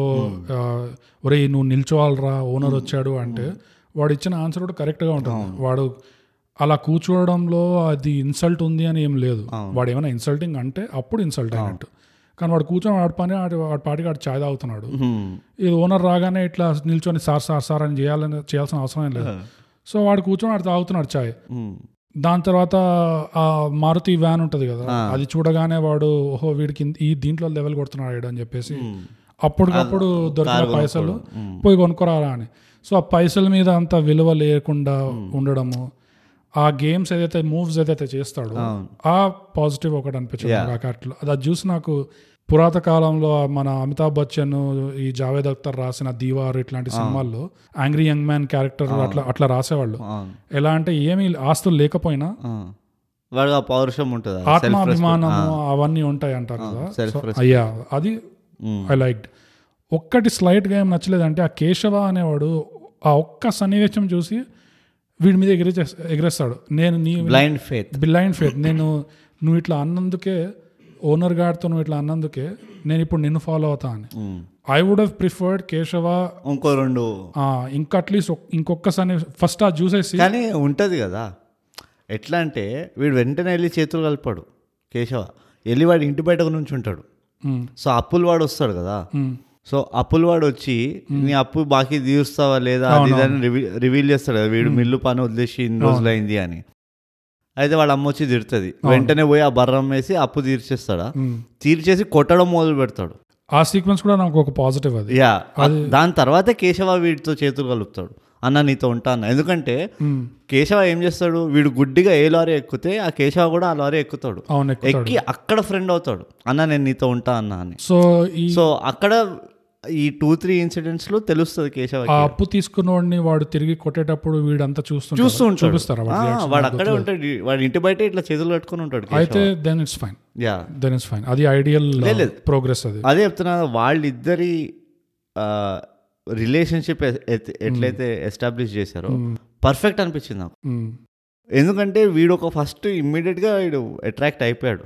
ఒరే నువ్వు నిల్చోవాలరా ఓనర్ వచ్చాడు అంటే వాడు ఇచ్చిన ఆన్సర్ కూడా కరెక్ట్గా ఉంటుంది. వాడు అలా కూర్చోవడంలో అది ఇన్సల్ట్ ఉంది అని ఏం లేదు. వాడు ఏమైనా ఇన్సల్టింగ్ అంటే అప్పుడు ఇన్సల్ట్ అయినట్టు. కానీ వాడు కూర్చొని వాడి పని వాడి వాడి పాటికి వాడు చాయ్ తాగుతున్నాడు. ఇది ఓనర్ రాగానే ఇట్లా నిల్చొని సార్ సార్ సార్ అని చేయాలని చేయాల్సిన అవసరం ఏం లేదు. సో వాడు కూర్చొని వాడు తాగుతున్నాడు చాయ్ దాని తర్వాత ఆ మారుతి వ్యాన్ ఉంటది కదా అది చూడగానే వాడు ఓహో వీడికి ఈ దీంట్లో లెవెల్ కొడుతున్నాడు అని చెప్పేసి అప్పటికప్పుడు దొరికిన పైసలు పోయి కొనుక్కోరారా అని. సో ఆ పైసల మీద అంత విలువ లేకుండా ఉండడము ఆ గేమ్స్ ఏదైతే మూవ్స్ ఏదైతే చేస్తాడో ఆ పాజిటివ్ ఒకటి అనిపించింది నాకు క్యారెక్టర్లో అది చూసి నాకు పురాత కాలంలో మన అమితాబ్ బచ్చన్ ఈ జావేద్ అఖ్తర్ రాసిన దీవార్ ఇట్లాంటి సినిమాల్లో యాంగ్రీ యంగ్ మ్యాన్ క్యారెక్టర్ అట్లా అట్లా రాసేవాళ్ళు. ఎలా అంటే ఏమీ ఆస్తులు లేకపోయినా పౌరుషం ఉంటుంది ఆత్మాభిమానము అవన్నీ ఉంటాయి అంటారు కదా. అయ్యా అది ఐ లైక్ ఒక్కటి స్లైట్గా ఏం నచ్చలేదంటే ఆ కేశవ అనేవాడు ఆ ఒక్క సన్నివేశం చూసి వీడి మీద ఎగిరే ఎగిరేస్తాడు. నేను నీ బ్లైండ్ ఫేత్ బ్లైండ్ ఫేత్ నేను నువ్వు ఇట్లా అన్నందుకే ఓనర్ గాడితో నువ్వు ఇట్లా అన్నందుకే నేను ఇప్పుడు నిన్ను ఫాలో అవుతా అని. I would have preferred Keshava ఇంకో రెండు. ఇంకా అట్లీస్ట్ ఇంకొక సన్ని ఫస్ట్ ఆ చూసేసి కానీ ఉంటుంది కదా. ఎట్లా అంటే వీడు వెంటనే వెళ్ళి చేతులు కలిపాడు కేశవ వెళ్ళి వాడు ఇంటి బయటకు నుంచి ఉంటాడు. సో అప్పులు వాడు వస్తాడు కదా. సో అప్పులు వాడు వచ్చి నీ అప్పు బాకీ తీరుస్తావా లేదా? అది ఇది అని రివీ రివీల్ చేస్తాడు కదా వీడు మిల్లు పని వదిలేసి ఇన్ని రోజులైంది అని. అయితే వాళ్ళ అమ్మ వచ్చి తిడుతుంది. వెంటనే పోయి ఆ బర్రం వేసి అప్పు తీర్చేస్తాడా. తీర్చేసి కొట్టడం మొదలు పెడతాడు. ఆ సీక్వెన్స్ కూడా నాకు ఒక పాజిటివ్ అది. యా. దాని తర్వాతే కేశవ వీడితో చేతులు కలుపుతాడు. అన్న నీతో ఉంటా అన్న. ఎందుకంటే కేశవ ఏం చేస్తాడు? వీడు గుడ్డిగా ఏ లారీ ఎక్కితే ఆ కేశవ కూడా ఆ లారీ ఎక్కుతాడు. ఎక్కి అక్కడ ఫ్రెండ్ అవుతాడు. అన్న నేను నీతో ఉంటా అన్న అని. సో సో అక్కడ ఈ టూ త్రీ ఇన్సిడెంట్స్లో తెలుస్తుంది కేశవ ఆ అప్పు తీసుకున్నోడిని వాడు తిరిగి కొట్టేటప్పుడు వీడంతా చూస్తూ ఉంటాడు. చూపిస్తారా వాడి? అక్కడే ఉంటాడు. వాడి ఇంటి బయట ఇట్లా చేతులు కట్టుకొని ఉంటాడు. అయితే then it's fine yeah then it's fine అది ఐడియల్ ప్రోగ్రెస్ అది. అదే చెప్తున్నా వాళ్ళిద్దరి రిలేషన్షిప్ ఎట్లయితే ఎస్టాబ్లిష్ చేశారో పర్ఫెక్ట్ అనిపించింది నాకు. ఉమ్, ఎందుకంటే వీడు ఒక ఫస్ట్ ఇమ్మీడియట్గా వీడు అట్రాక్ట్ అయిపోయాడు.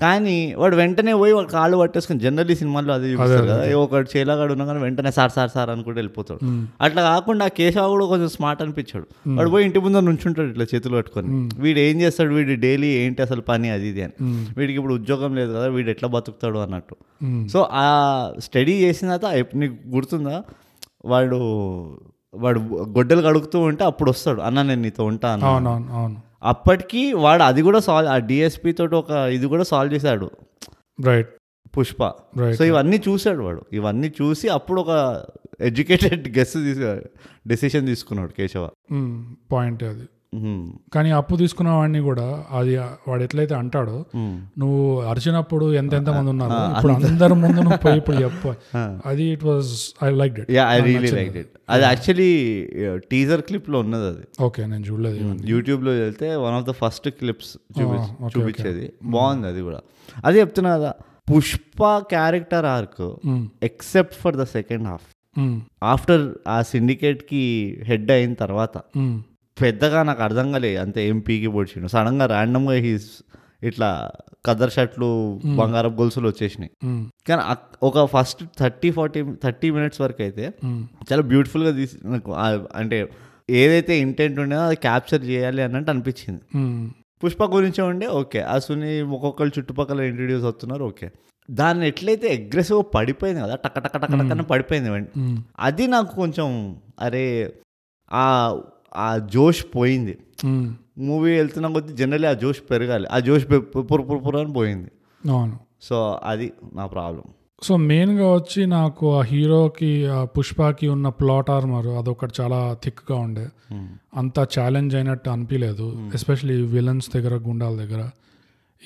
కానీ వాడు వెంటనే పోయి వాడు కాళ్ళు పట్టేసుకుని జనరల్లీ సినిమాల్లో అదే చూపిస్తారు కదా ఏ ఒకటి చేలాగాడు ఉన్నా కానీ వెంటనే సార్ సార్ సార్ అనుకుంటూ వెళ్ళిపోతాడు. అట్లా కాకుండా ఆ కేశవ కూడా కొంచెం స్మార్ట్ అనిపించాడు. వాడు పోయి ఇంటి ముందర నుంచుంటాడు ఇట్లా చేతులు పట్టుకొని. వీడు ఏం చేస్తాడు వీడు డైలీ ఏంటి అసలు పని అది ఇది అని. వీడికి ఇప్పుడు ఉద్యోగం లేదు కదా వీడు ఎట్లా బతుకుతాడు అన్నట్టు. సో ఆ స్టడీ చేసిన తర్వాత నీకు గుర్తుందా? వాడు వాడు గొడ్డలు కడుగుతూ ఉంటే అప్పుడు వస్తాడు అన్న నేను నీతో ఉంటా అన్న అవునవును అవును. అప్పటికి వాడు అది కూడా సాల్వ్ ఆ డిఎస్పి తోటి ఒక ఇది కూడా సాల్వ్ చేశాడు. రైట్ పుష్ప. సో ఇవన్నీ చూశాడు వాడు. ఇవన్నీ చూసి అప్పుడు ఒక ఎడ్యుకేటెడ్ గెస్ తీసు డెసిషన్ తీసుకున్నాడు కేశవ. పాయింట్ అది. ఉహుం. కానీ అప్పు తీసుకున్న వాడిని కూడా అది వాడు ఎట్లయితే అంటాడో. నువ్వు అరిచినప్పుడు ఎంత ఎంత మంది ఉన్నారు? ఇప్పుడు అందరి ముందు నువ్వు పోయి ఇప్పుడు చెప్పు. అది it was I like it yeah I really like it అది యాక్చువల్లీ టీజర్ క్లిప్లో ఉన్నది అది. ఓకే నేను చూడలేదు యూట్యూబ్లో వెళ్తే one of the first clips చూపి చూపించేది. బాగుంది అది కూడా. అదే చెప్తున్నా కదా Pushpa character arc except for the second half after ఆ సిండికేట్కి హెడ్ అయిన తర్వాత mm, పెద్దగా నాకు అర్థం కాలేదు అంతే ఎంపీకి పొడిచిండు. సడన్గా ర్యాండమ్గా హీస్ ఇట్లా కదర్ షర్ట్లు బంగారం గొలుసులు వచ్చేసినాయి. కానీ ఒక first thirty forty thirty minutes వరకు అయితే చాలా బ్యూటిఫుల్గా తీసి అంటే ఏదైతే ఇంటెంట్ ఉండేదో అది క్యాప్చర్ చేయాలి అన్నట్టు అనిపించింది. పుష్ప గురించే ఉండే ఓకే. ఆ సుని ఒక్కొక్కరు చుట్టుపక్కల ఇంట్రడ్యూస్ అవుతున్నారు ఓకే. దాన్ని ఎట్లయితే అగ్రెసివ్ పడిపోయింది కదా టక్క టక్క టక్క టక్కన పడిపోయింది. అది నాకు కొంచెం అరే ఆ ఆ జోష్ పోయింది. మూవీ వెళ్తున్న కొద్దీ జనరల్లీ ఆ జోష్ పెరగాలి. ఆ జోష్ పె- పుర పుర పుర అని పోయింది. అవును. సో అది నా ప్రాబ్లం. సో మెయిన్గా వచ్చి నాకు ఆ హీరోకి ఆ పుష్పకి ఉన్న ప్లాట్ ఆర్మర్ అదొకటి చాలా థిక్గా ఉండే. అంత ఛాలెంజ్ అయినట్టు అనిపించలేదు ఎస్పెషలీ విలన్స్ దగ్గర గుండాల దగ్గర.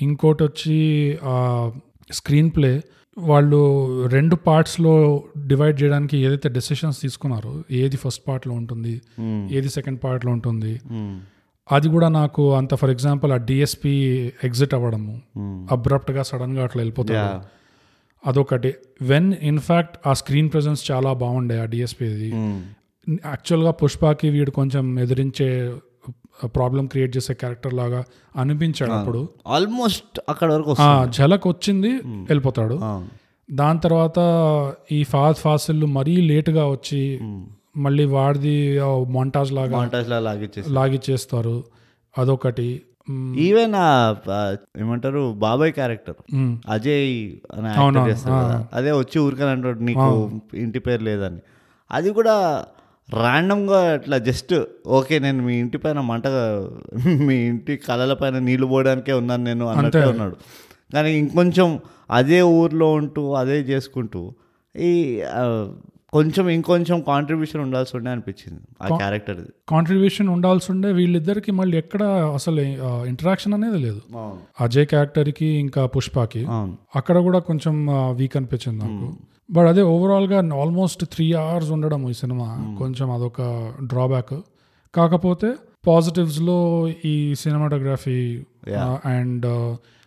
ఇంకోటి వచ్చి ఆ స్క్రీన్ ప్లే వాళ్ళు రెండు పార్ట్స్లో డివైడ్ చేయడానికి ఏదైతే డెసిషన్స్ తీసుకున్నారో ఏది ఫస్ట్ పార్ట్లో ఉంటుంది ఏది సెకండ్ పార్ట్లో ఉంటుంది అది కూడా నాకు అంత ఫర్ ఎగ్జాంపుల్ ఆ డిఎస్పి ఎగ్జిట్ అవ్వడము అబ్రప్ట్గా సడన్గా అట్లా వెళ్ళిపోతాడు అదొకటి. వెన్ ఇన్ఫాక్ట్ ఆ స్క్రీన్ ప్రెజెన్స్ చాలా బాగుండే ఆ డిఎస్పీది యాక్చువల్గా పుష్పకి వీడు కొంచెం ఎదిరించే ప్రాబ్లం క్రియేట్ చేసే క్యారెక్టర్ లాగా అనిపించాడు అప్పుడు ఆల్మోస్ట్ అక్కడ వరకు ఝలక్ వచ్చింది వెళ్ళిపోతాడు. దాని తర్వాత ఈ ఫాద్ ఫాసిల్ మరీ లేటుగా వచ్చి మళ్ళీ వాడిది మొంటాజ్ లాగా లాగిచ్చేస్తారు అదొకటి. ఈవెన్ ఆ, ఏమంటారు బాబాయ్ క్యారెక్టర్ అజయ్ అని అదే వచ్చి ఊరికని అంటాడు నీకు ఇంటి పేరు లేదని. అది కూడా ర్యాండమ్గా అట్లా జస్ట్ ఓకే నేను మీ ఇంటి పైన మంట మీ ఇంటి కళల పైన నీళ్ళు పోవడానికే ఉన్నాను నేను అన్నట్టే ఉన్నాడు. కానీ ఇంకొంచెం అదే ఊర్లో ఉంటూ అదే చేసుకుంటూ ఈ కొంచెం ఇంకొంచెం కాంట్రిబ్యూషన్ ఉండాల్సి ఉండే అనిపించింది ఆ క్యారెక్టర్ కాంట్రిబ్యూషన్ ఉండాల్సి ఉండే వీళ్ళిద్దరికి మళ్ళీ ఎక్కడ అసలు ఇంటరాక్షన్ అనేది లేదు. అజయ్ క్యారెక్టర్కి ఇంకా పుష్పకి అక్కడ కూడా కొంచెం వీక్ అనిపించింది నాకు. బట్ అదే ఓవరాల్గా ఆల్మోస్ట్ త్రీ అవర్స్ ఉండడం ఈ సినిమా. కొంచెం అదొక డ్రాబ్యాక్ కాకపోతే పాజిటివ్స్లో ఈ సినిమాటోగ్రఫీ అండ్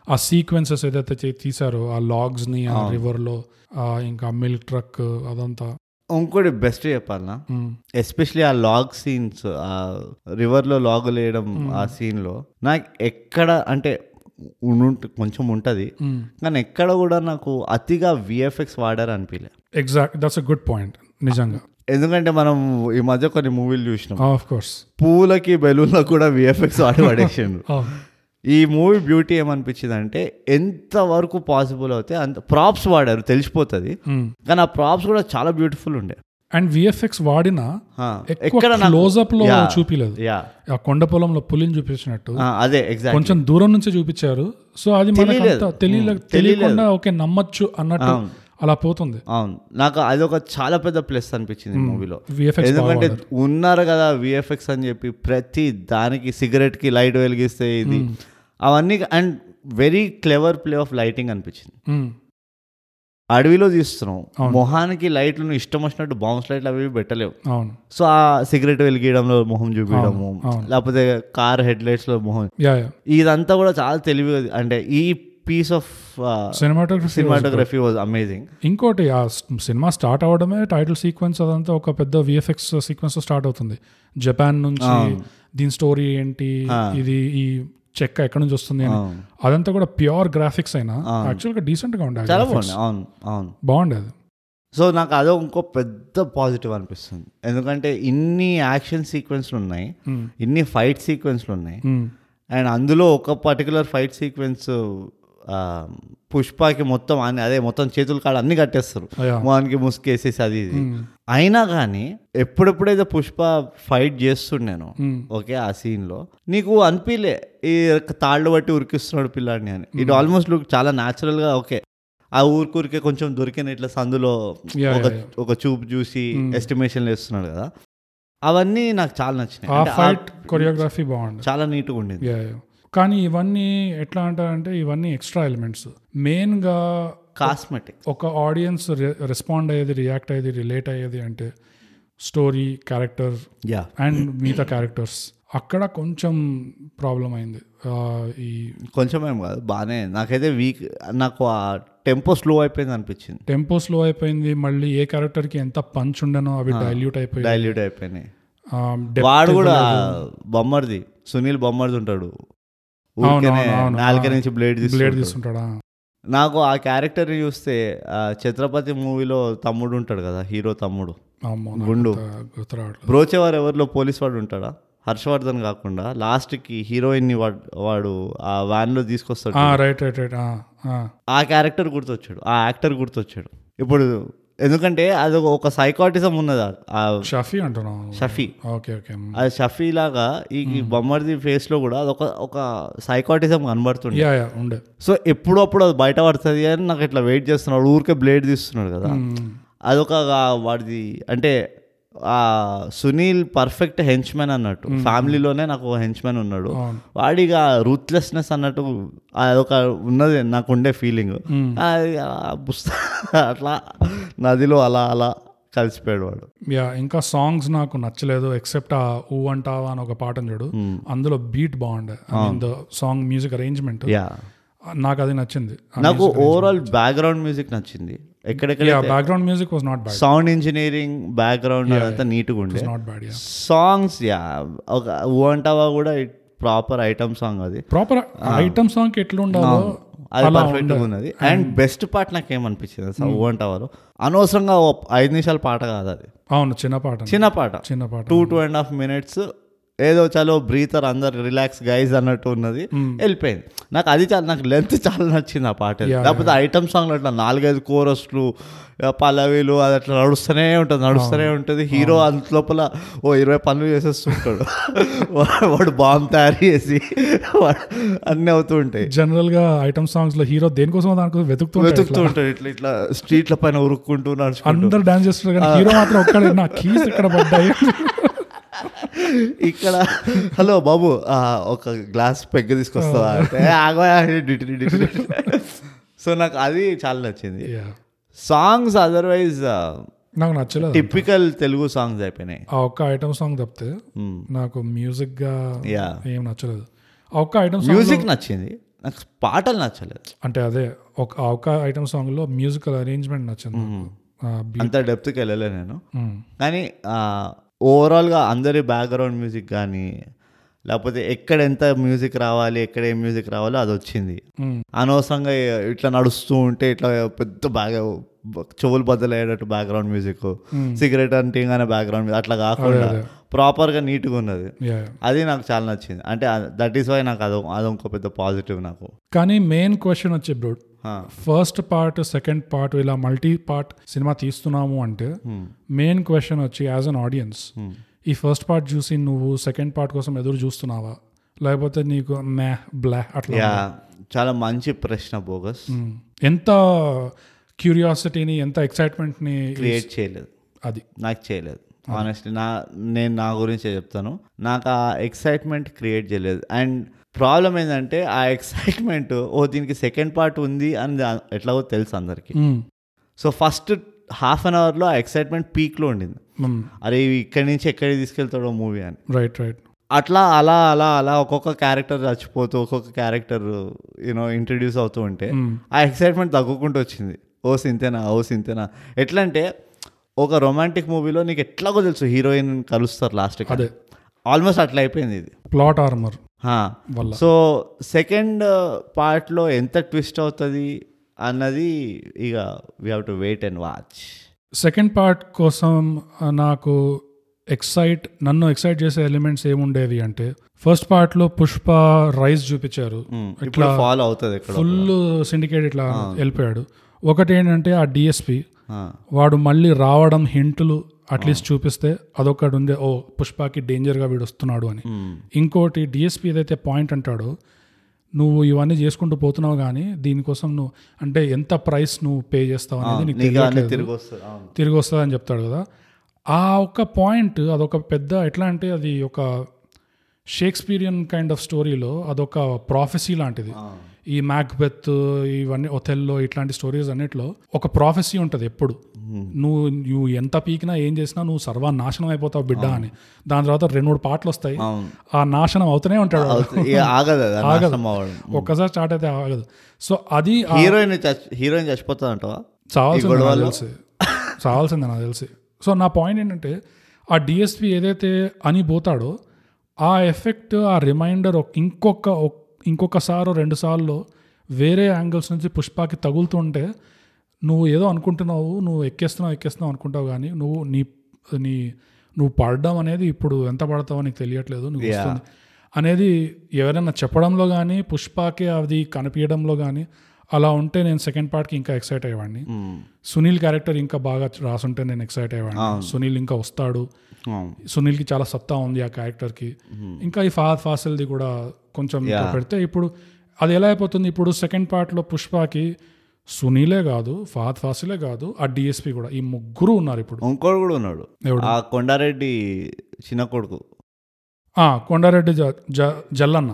ఆ సీక్వెన్సెస్ ఏదైతే చే- తీసారో ఆ లాగ్స్ని ఆ రివర్లో ఆ ఇంకా మిల్క్ ట్రక్ అదంతా. ఇంకోటి బెస్ట్ చెప్పాలనా. ఎస్పెషలీ ఆ లాగ్ సీన్స్ ఆ రివర్లో లాగ్ వేయడం ఆ సీన్లో నాకు ఎక్కడ అంటే కొంచెం ఉంటుంది. కానీ ఎక్కడ కూడా నాకు అతిగా విఎఫ్ఎక్స్ వాడారు అనిపించలే exact that's a good point నిజంగా. ఎందుకంటే మనం ఈ మధ్య కొన్ని మూవీలు చూసినాం. ఆఫ్ కోర్స్ పూలకి బెలూన్లకు కూడా విఎఫ్ఎక్స్ వాడి పడేసిండు ఈ మూవీ బ్యూటీ ఏమనిపించింది అంటే ఎంత వరకు పాసిబుల్ అవుతే అంత ప్రాప్స్ వాడారు తెలిసిపోతుంది. కానీ ఆ ప్రాప్స్ కూడా చాలా బ్యూటిఫుల్ ఉండే. అండ్ విఎఫ్ఎక్స్ వాడిన ఎక్కడ క్లోజప్లో. చూపిలేదు. యా. ఆ కొండ పొలంలో పులిని చూపించినట్టు. అదే కొంచెం దూరం నుంచి చూపించారు. సో అది మనకు తెలియకుండా ఓకే నమ్మచ్చు అన్నట్టు. అలా పోతుంది. అవును. నాకు అది ఒక చాలా పెద్ద ప్లస్ అనిపించింది మూవీలో. ఎందుకంటే ఉన్నారు కదా విఎఫ్ఎక్స్ అని చెప్పి ప్రతి దానికి సిగరెట్కి లైట్ వెలిగిస్తే ఇది. అవన్నీ and very clever play of lighting అనిపించింది. అడవిలో తీస్తున్నాం మొహానికి లైట్లు ఇష్టం వచ్చినట్టు బౌన్స్ లైట్లు అవి పెట్టలేవు. అవును. సో ఆ సిగరెట్ వెలిగించడంలో మొహం చూపించడము. లేకపోతే కార్ హెడ్ లైట్స్లో మొహం ఇదంతా కూడా చాలా తెలివి అంటే ఈ piece of cinematography cinematography was amazing ఇంకోటి ఆ సినిమా స్టార్ట్ అవడమే టైటిల్ సీక్వెన్స్ అదంతా ఒక పెద్ద విఎఫ్ఎక్స్ సీక్వెన్స్ స్టార్ట్ అవుతుంది. జపాన్ నుంచి దీని స్టోరీ ఏంటి ఇది ఈ చెక్క ఎక్కడి నుంచి వస్తుంది అని. అదంతా కూడా ప్యూర్ గ్రాఫిక్స్ అయినా యాక్చువల్గా డీసెంట్గా ఉండే చాలా బాగుంది అవును అవును. బాగుండేది సో నాకు అదో ఇంకో పెద్ద పాజిటివ్ అనిపిస్తుంది. ఎందుకంటే ఇన్ని యాక్షన్ సీక్వెన్స్లు ఉన్నాయి ఇన్ని ఫైట్ సీక్వెన్స్లు ఉన్నాయి. అండ్ అందులో ఒక పర్టికులర్ ఫైట్ సీక్వెన్స్ పుష్పకి మొత్తం అన్ని అదే మొత్తం చేతులు కాడ అన్ని కట్టేస్తారు. మొహానికి ముసుకేసేసి అది ఇది. అయినా కానీ ఎప్పుడెప్పుడైతే పుష్ప ఫైట్ చేస్తుండేను. ఓకే ఆ సీన్లో నీకు అనిపించలే ఈ తాళ్ళు బట్టి ఉరికిస్తున్నాడు పిల్లాడిని అని. ఇట్ ఆల్మోస్ట్ లుక్ చాలా న్యాచురల్గా ఓకే ఆ ఊరికూరికే కొంచెం దొరికిన ఇట్లా సందులో ఒక చూపు చూసి ఎస్టిమేషన్ వేస్తున్నాడు కదా. అవన్నీ నాకు చాలా నచ్చినాయి. ఫైట్ కొరియోగ్రఫీ బాగుంది. చాలా నీట్గా ఉండింది. కానీ ఇవన్నీ ఎట్లా అంటారంటే ఇవన్నీ ఎక్స్ట్రా ఎలిమెంట్స్ మెయిన్గా కాస్మెటిక్. ఒక ఆడియన్స్ రెస్పాండ్ అయ్యేది రియాక్ట్ అయ్యేది రిలేట్ అయ్యేది అంటే స్టోరీ క్యారెక్టర్ యా అండ్ మిగతా క్యారెక్టర్స్ అక్కడ కొంచెం ప్రాబ్లం అయింది. ఈ కొంచెం ఏం కాదు బాగానే నాకైతే వీక్ నాకు ఆ టెంపో స్లో అయిపోయింది అనిపించింది. టెంపో స్లో అయిపోయింది. మళ్ళీ ఏ క్యారెక్టర్కి ఎంత పంచ్ ఉండనో అవి డైల్యూట్ అయిపోయి డైల్యూట్ అయిపోయినాయి. వాడు కూడా. బొమ్మర్ది సునీల్ బొమ్మర్ది ఉంటాడు. నాలుక నుంచి బ్లేడ్ బ్లేడ్ తీసుకుంటాడా? నాకు ఆ క్యారెక్టర్ని చూస్తే ఛత్రపతి మూవీలో తమ్ముడు ఉంటాడు కదా హీరో తమ్ముడు. గుండు. బ్రోచేవారు ఎవరిలో పోలీస్ వాడు ఉంటాడా? హర్షవర్ధన్ కాకుండా లాస్ట్కి హీరోయిన్ని వాడు వాడు ఆ వ్యాన్లో తీసుకొస్తాడు రైట్ రైట్ రైట్ ఆ క్యారెక్టర్ గుర్తొచ్చాడు. ఆ యాక్టర్ గుర్తొచ్చాడు. ఇప్పుడు ఎందుకంటే అది ఒక- సైకాటిజం ఉన్నది షఫీ అంటున్నావు షఫీ. Okay okay. ఆ షఫీ లాగా ఈ బొమ్మర్ది ఫేస్లో కూడా అదొక ఒక సైకాటిజం కనబడుతుంది ఉండే. సో ఎప్పుడు అప్పుడు అది బయట పడుతుంది అని నాకు ఇట్లా వెయిట్ చేస్తున్నాడు. ఊరికే బ్లేడ్ తీస్తున్నాడు కదా. అదొక వాడిది అంటే సునీల్ పర్ఫెక్ట్ హెంచ్మెన్ అన్నట్టు. ఫ్యామిలీలోనే నాకు హెంచ్మెన్ ఉన్నాడు. వాడిగా రూత్లెస్నెస్ అన్నట్టు అదొక ఉన్నది నాకు ఉండే ఫీలింగ్ అట్లా నదిలో అలా అలా కలిసిపోయాడు వాడు. యా ఇంకా సాంగ్స్ నాకు నచ్చలేదు ఎక్సెప్ట్ ఆ ఊ అంటావా అని ఒక పాట చూడు అందులో బీట్ బాగుండే. Song music arrangement yeah. నాకు అది నచ్చింది. నాకు ఓవరాల్ బ్యాక్గ్రౌండ్ మ్యూజిక్ నచ్చింది. ఎక్కడెక్కడ background music was not bad sound engineering background అదంతా నీట్గా ఉండే. నాట్ బ్యాడ్ సాంగ్స్ యా ఒక ఊ అంటావా కూడా ప్రాపర్ ఐటమ్ సాంగ్ అది. ప్రాపర్ ఐటమ్ సాంగ్ ఎట్లా ఉండాలో అది పర్ఫెక్ట్ ఉన్నది అండ్ బెస్ట్ పార్ట్ నాకు ఏమనిపించింది ఊ అంటావారు అనవసరంగా ఐదు నిమిషాల పాట కాదు అది అవును చిన్న పాట. చిన్న పాట. చిన్న పాట. Two two and half minutes ఏదో చలో బ్రీతర్ అందరు రిలాక్స్ గైజ్ అన్నట్టు ఉన్నది. వెళ్ళిపోయింది. నాకు అది చాలా నాకు లెంత్ చాలా నచ్చింది ఆ పాట. లేకపోతే ఐటమ్ సాంగ్ అట్లా నాలుగైదు కోరస్లు పల్లవీలు అది అట్లా నడుస్తూనే ఉంటుంది నడుస్తూనే ఉంటుంది. హీరో అంత లోపల ఓ ఇరవై పనులు చేసేస్తుంటాడు. వాడు బాంబు తయారు చేసి అన్నీ అవుతూ ఉంటాయి. జనరల్గా ఐటమ్ సాంగ్స్లో హీరో దేనికోసం దానికోసం వెతుకుతూ వెతుకుతూ ఉంటాడు. ఇట్లా ఇట్లా స్ట్రీట్ల పైన ఉరుక్కుంటూ నడుచుకుంటూ. అందరు డాన్స్ చేస్తారు కానీ హీరో మాత్రం ఒక్కడే. నా కీస్ ఇక్కడ పడ్డాయి? ఇక్కడ హలో బాబు ఒక గ్లాస్ పెగ్గ తీసుకొస్తావా అంటే ఆగోయా సో నాకు అది చాలా నచ్చింది. సాంగ్స్ అదర్వైజ్ నాకు నచ్చలేదు టిపికల్ తెలుగు సాంగ్స్ అయిపోయినాయి. ఆ ఒక్క ఐటమ్ సాంగ్ తప్పితే Hmm. నాకు మ్యూజిక్గా ఏం నచ్చలేదు. ఆ ఒక్క ఐటమ్ మ్యూజిక్ నచ్చింది. నాకు పాటలు నచ్చలేదు. అంటే అదే ఒక ఆ ఒక్క ఐటమ్ సాంగ్లో మ్యూజికల్ అరేంజ్మెంట్ నచ్చింది beat. అంత డెప్త్కి వెళ్ళలే నేను. Hmm. కానీ ఓవరాల్గా అందరి బ్యాక్గ్రౌండ్ మ్యూజిక్ కానీ లేకపోతే ఎక్కడ ఎంత మ్యూజిక్ రావాలి ఎక్కడ ఏం మ్యూజిక్ రావాలో అది వచ్చింది. అనవసరంగా ఇట్లా నడుస్తూ ఉంటే ఇట్లా పెద్ద బాగా చెవులు బద్దలయ్యేటట్టు బ్యాక్గ్రౌండ్ మ్యూజిక్ సిగరెట్ అంటింగ్ అనే బ్యాక్గ్రౌండ్ అట్లా కాకుండా. ప్రాపర్గా నీట్గా ఉన్నది. అది నాకు చాలా నచ్చింది అంటే దట్ ఈస్ వై నాకు అదో అదొక పెద్ద పాజిటివ్ నాకు కానీ మెయిన్ క్వశ్చన్ వచ్చి బ్రో ఆ, ఫస్ట్ పార్ట్ సెకండ్ పార్ట్ ఇలా మల్టీ పార్ట్ సినిమా తీస్తున్నాము అంటే మెయిన్ క్వశ్చన్ వచ్చి యాజ్ అన్ ఆడియన్స్ ఈ ఫస్ట్ పార్ట్ చూసి నువ్వు సెకండ్ పార్ట్ కోసం ఎదురు చూస్తున్నావా? లేకపోతే నీకు మ్యా బ్లా అట్లా చాలా మంచి ప్రశ్న బోగస్. మ్మ్. ఎంత క్యూరియాసిటీని ఎంత ఎక్సైట్మెంట్ని క్రియేట్ చేయలేదు. అది. నాకు చేయలేదు. ఆనెస్ట్లీ నా నేను నా గురించే చెప్తాను. నాకు ఆ ఎక్సైట్మెంట్ క్రియేట్ చేయలేదు. అండ్ ప్రాబ్లం ఏంటంటే ఆ ఎక్సైట్మెంట్ ఓ దీనికి సెకండ్ పార్ట్ ఉంది అని ఎట్లాగో తెలుసు అందరికీ. సో ఫస్ట్ హాఫ్ అన్ అవర్లో ఆ ఎక్సైట్మెంట్ పీక్లో ఉండింది. మ్మ్. అరే ఇవి ఇక్కడి నుంచి ఎక్కడికి తీసుకెళ్తాడో మూవీ అని. రైట్ రైట్ అట్లా అలా అలా అలా ఒక్కొక్క క్యారెక్టర్ చచ్చిపోతూ ఒక్కొక్క క్యారెక్టర్ యూనో ఇంట్రడ్యూస్ అవుతూ ఉంటే మ్మ్. ఆ ఎక్సైట్మెంట్ తగ్గుకుంటూ వచ్చింది. ఓ సింతేనా ఓ సింతేనా. ఎట్లా అంటే ఒక రొమాంటిక్ మూవీలో నీకు ఎట్లాగో తెలుసు హీరోయిన్ కలుస్తారు లాస్ట్ అదే. ఆల్మోస్ట్ అట్లా అయిపోయింది ఇది. ప్లాట్ ఆర్మర్ సో సెకండ్ పార్ట్లో ఎంత ట్విస్ట్ అవుతుంది అన్నది ఇక we have to wait and watch second part కోసం ఆ, నాకు ఎక్సైట్ నన్ను ఎక్సైట్ చేసే ఎలిమెంట్స్ ఏముండేవి అంటే ఫస్ట్ పార్ట్లో పుష్ప రైస్ చూపించారు. ఇప్పుడు ఫాలో అవుతుంది ఫుల్ సిండికేట్ ఇట్లా వెళ్ళిపోయాడు. ఒకటి ఏంటంటే ఆ డిఎస్పి. వాడు మళ్ళీ రావడం హింట్లు అట్లీస్ట్ చూపిస్తే అదొకటి ఉంది ఓ పుష్పకి డేంజర్గా వీడు వస్తున్నాడు అని. ఇంకోటి డిఎస్పి ఏదైతే పాయింట్ అంటాడో నువ్వు ఇవన్నీ చేసుకుంటూ పోతున్నావు కానీ దీనికోసం నువ్వు అంటే ఎంత ప్రైస్ నువ్వు పే చేస్తావు అనేది నీకు. తిరిగి వస్తుంది వస్తుందని చెప్తాడు కదా. ఆ ఒక్క పాయింట్ అదొక పెద్ద ఎట్లా అంటే అది ఒక షేక్స్పీరియన్ కైండ్ ఆఫ్ స్టోరీలో అదొక ప్రాఫెసీ లాంటిది. ఈ మ్యాక్బెత్ ఇవన్నీ ఒథెల్లో ఇట్లాంటి స్టోరీస్ అన్నిట్లో ఒక ప్రాఫెసీ ఉంటుంది ఎప్పుడు. నువ్వు నువ్వు ఎంత పీకినా ఏం చేసినా నువ్వు సర్వనాశనం అయిపోతావు బిడ్డ అని. దాని తర్వాత రెండు మూడు పాటలు వస్తాయి. ఆ నాశనం అవుతూనే ఉంటాడు ఆగదు నాశనం అవ్వడం. ఒక్కసారి స్టార్ట్ అయితే ఆగదు. సో అది హీరోయిన్ హీరోయిన్ చచ్చిపోతుంది అంటవా చావాల్సింది నాకు తెలిసి. చావాల్సింది నాకు తెలిసి. సో నా పాయింట్ ఏంటంటే ఆ డిఎస్పి ఏదైతే అని పోతాడో ఆ ఎఫెక్ట్ ఆ రిమైండర్ ఇంకొక ఒక్- ఇంకొకసారి రెండు సార్లు వేరే యాంగిల్స్ నుంచి పుష్పకి తగులుతుంటే నువ్వు ఏదో అనుకుంటున్నావు నువ్వు ఎక్కేస్తున్నావు ఎక్కేస్తున్నావు అనుకుంటావు కానీ నువ్వు నీ నీ నువ్వు పడడం అనేది ఇప్పుడు ఎంత పడతావో నీకు తెలియట్లేదు నువ్వు అనేది ఎవరైనా చెప్పడంలో కానీ పుష్పకి అది కనిపించడంలో కానీ అలా ఉంటే నేను సెకండ్ పార్ట్కి ఇంకా ఎక్సైట్ అయ్యేవాడిని. సునీల్ క్యారెక్టర్ ఇంకా బాగా రాసుంటే నేను ఎక్సైట్ అయ్యేవాడిని. సునీల్ ఇంకా వస్తాడు. సునీల్కి చాలా సత్తా ఉంది ఆ క్యారెక్టర్కి ఇంకా ఈ ఫాద్ ఫాసిల్ది కూడా కొంచెం పెడితే ఇప్పుడు అది ఎలా అయిపోతుంది? ఇప్పుడు సెకండ్ పార్ట్లో పుష్పకి సునీలే కాదు ఫాద్ ఫాసిలే కాదు ఆ డిఎస్పి కూడా ఈ ముగ్గురు ఉన్నారు ఇప్పుడు. ఇంకోడు కూడా ఉన్నాడు? ఆ కొండారెడ్డి చిన్న కొడుకు. కొండారెడ్డి జల్లన్న.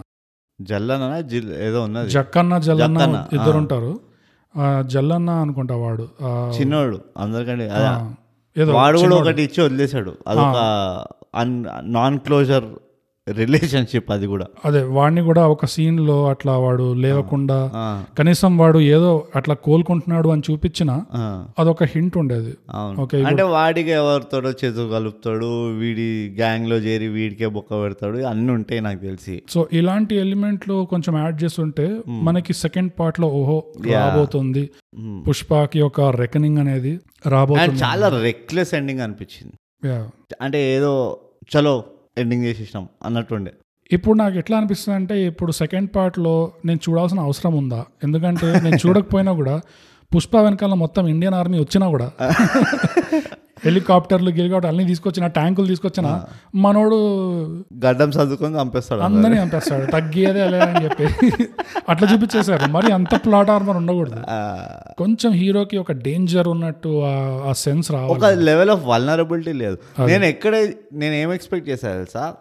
జల్లన జిల్ ఏదో ఉన్నది. జక్కన్న జల్లన్న ఇద్దరు ఆ. ఉంటారు జల్లన్న అనుకుంటా వాడు. ఆ, చిన్నోడు అందరికంటే వాడు కూడా. ఒకటి ఇచ్చి వదిలేశాడు. అదొక నాన్ క్లోజర్ రిలేషన్షిప్ అది కూడా. అదే వాడిని కూడా ఒక సీన్లో అట్లా వాడు లేవకుండా కనీసం వాడు ఏదో అట్లా కోలుకుంటున్నాడు అని చూపించిన అదొక హింట్ ఉండేది. ఓకే అంటే వాడికి ఎవరితోడో చేతులు కలుపుతాడు వీడి గ్యాంగ్లో చేరి వీడికే బొక్క పెడతాడు అన్ని ఉంటాయి నాకు తెలిసి. సో ఇలాంటి ఎలిమెంట్లు కొంచెం యాడ్ చేస్తుంటే మనకి సెకండ్ పార్ట్లో ఓహో రాబోతుంది. పుష్పకి ఒక రెకనింగ్ అనేది రాబోతుంది. చాలా రెక్లెస్ ఎండింగ్ అనిపించింది. అంటే ఏదో చలో ఎండింగ్ చేసేసినాం అన్నట్టుండే. ఇప్పుడు నాకు ఎట్లా అనిపిస్తుంది అంటే ఇప్పుడు సెకండ్ పార్ట్లో నేను చూడాల్సిన అవసరం ఉందా? ఎందుకంటే నేను చూడకపోయినా కూడా పుష్ప వెనకాల మొత్తం ఇండియన్ ఆర్మీ వచ్చినా కూడా హెలికాప్టర్లు గిలికాప్టర్ అన్ని తీసుకొచ్చిన ట్యాంకులు తీసుకొచ్చిన మనోడు గడ్డం చదువుకొని చంపేస్తాడు అందరిని. చంపేస్తాడు తగ్గేదే లే అని చెప్పి. అట్లా చూపించేశారు. మరి అంత ప్లాట్ ఆర్మర్ ఉండకూడదు. కొంచెం హీరోకి ఒక డేంజర్ ఉన్నట్టు ఆ- ఆ సెన్స్ రావాలి. ఒక లెవెల్ ఆఫ్ వల్నరబిలిటీ లేదు. నేను ఎక్కడ నేను ఏం ఎక్స్పెక్ట్ చేశాను తెలుసా?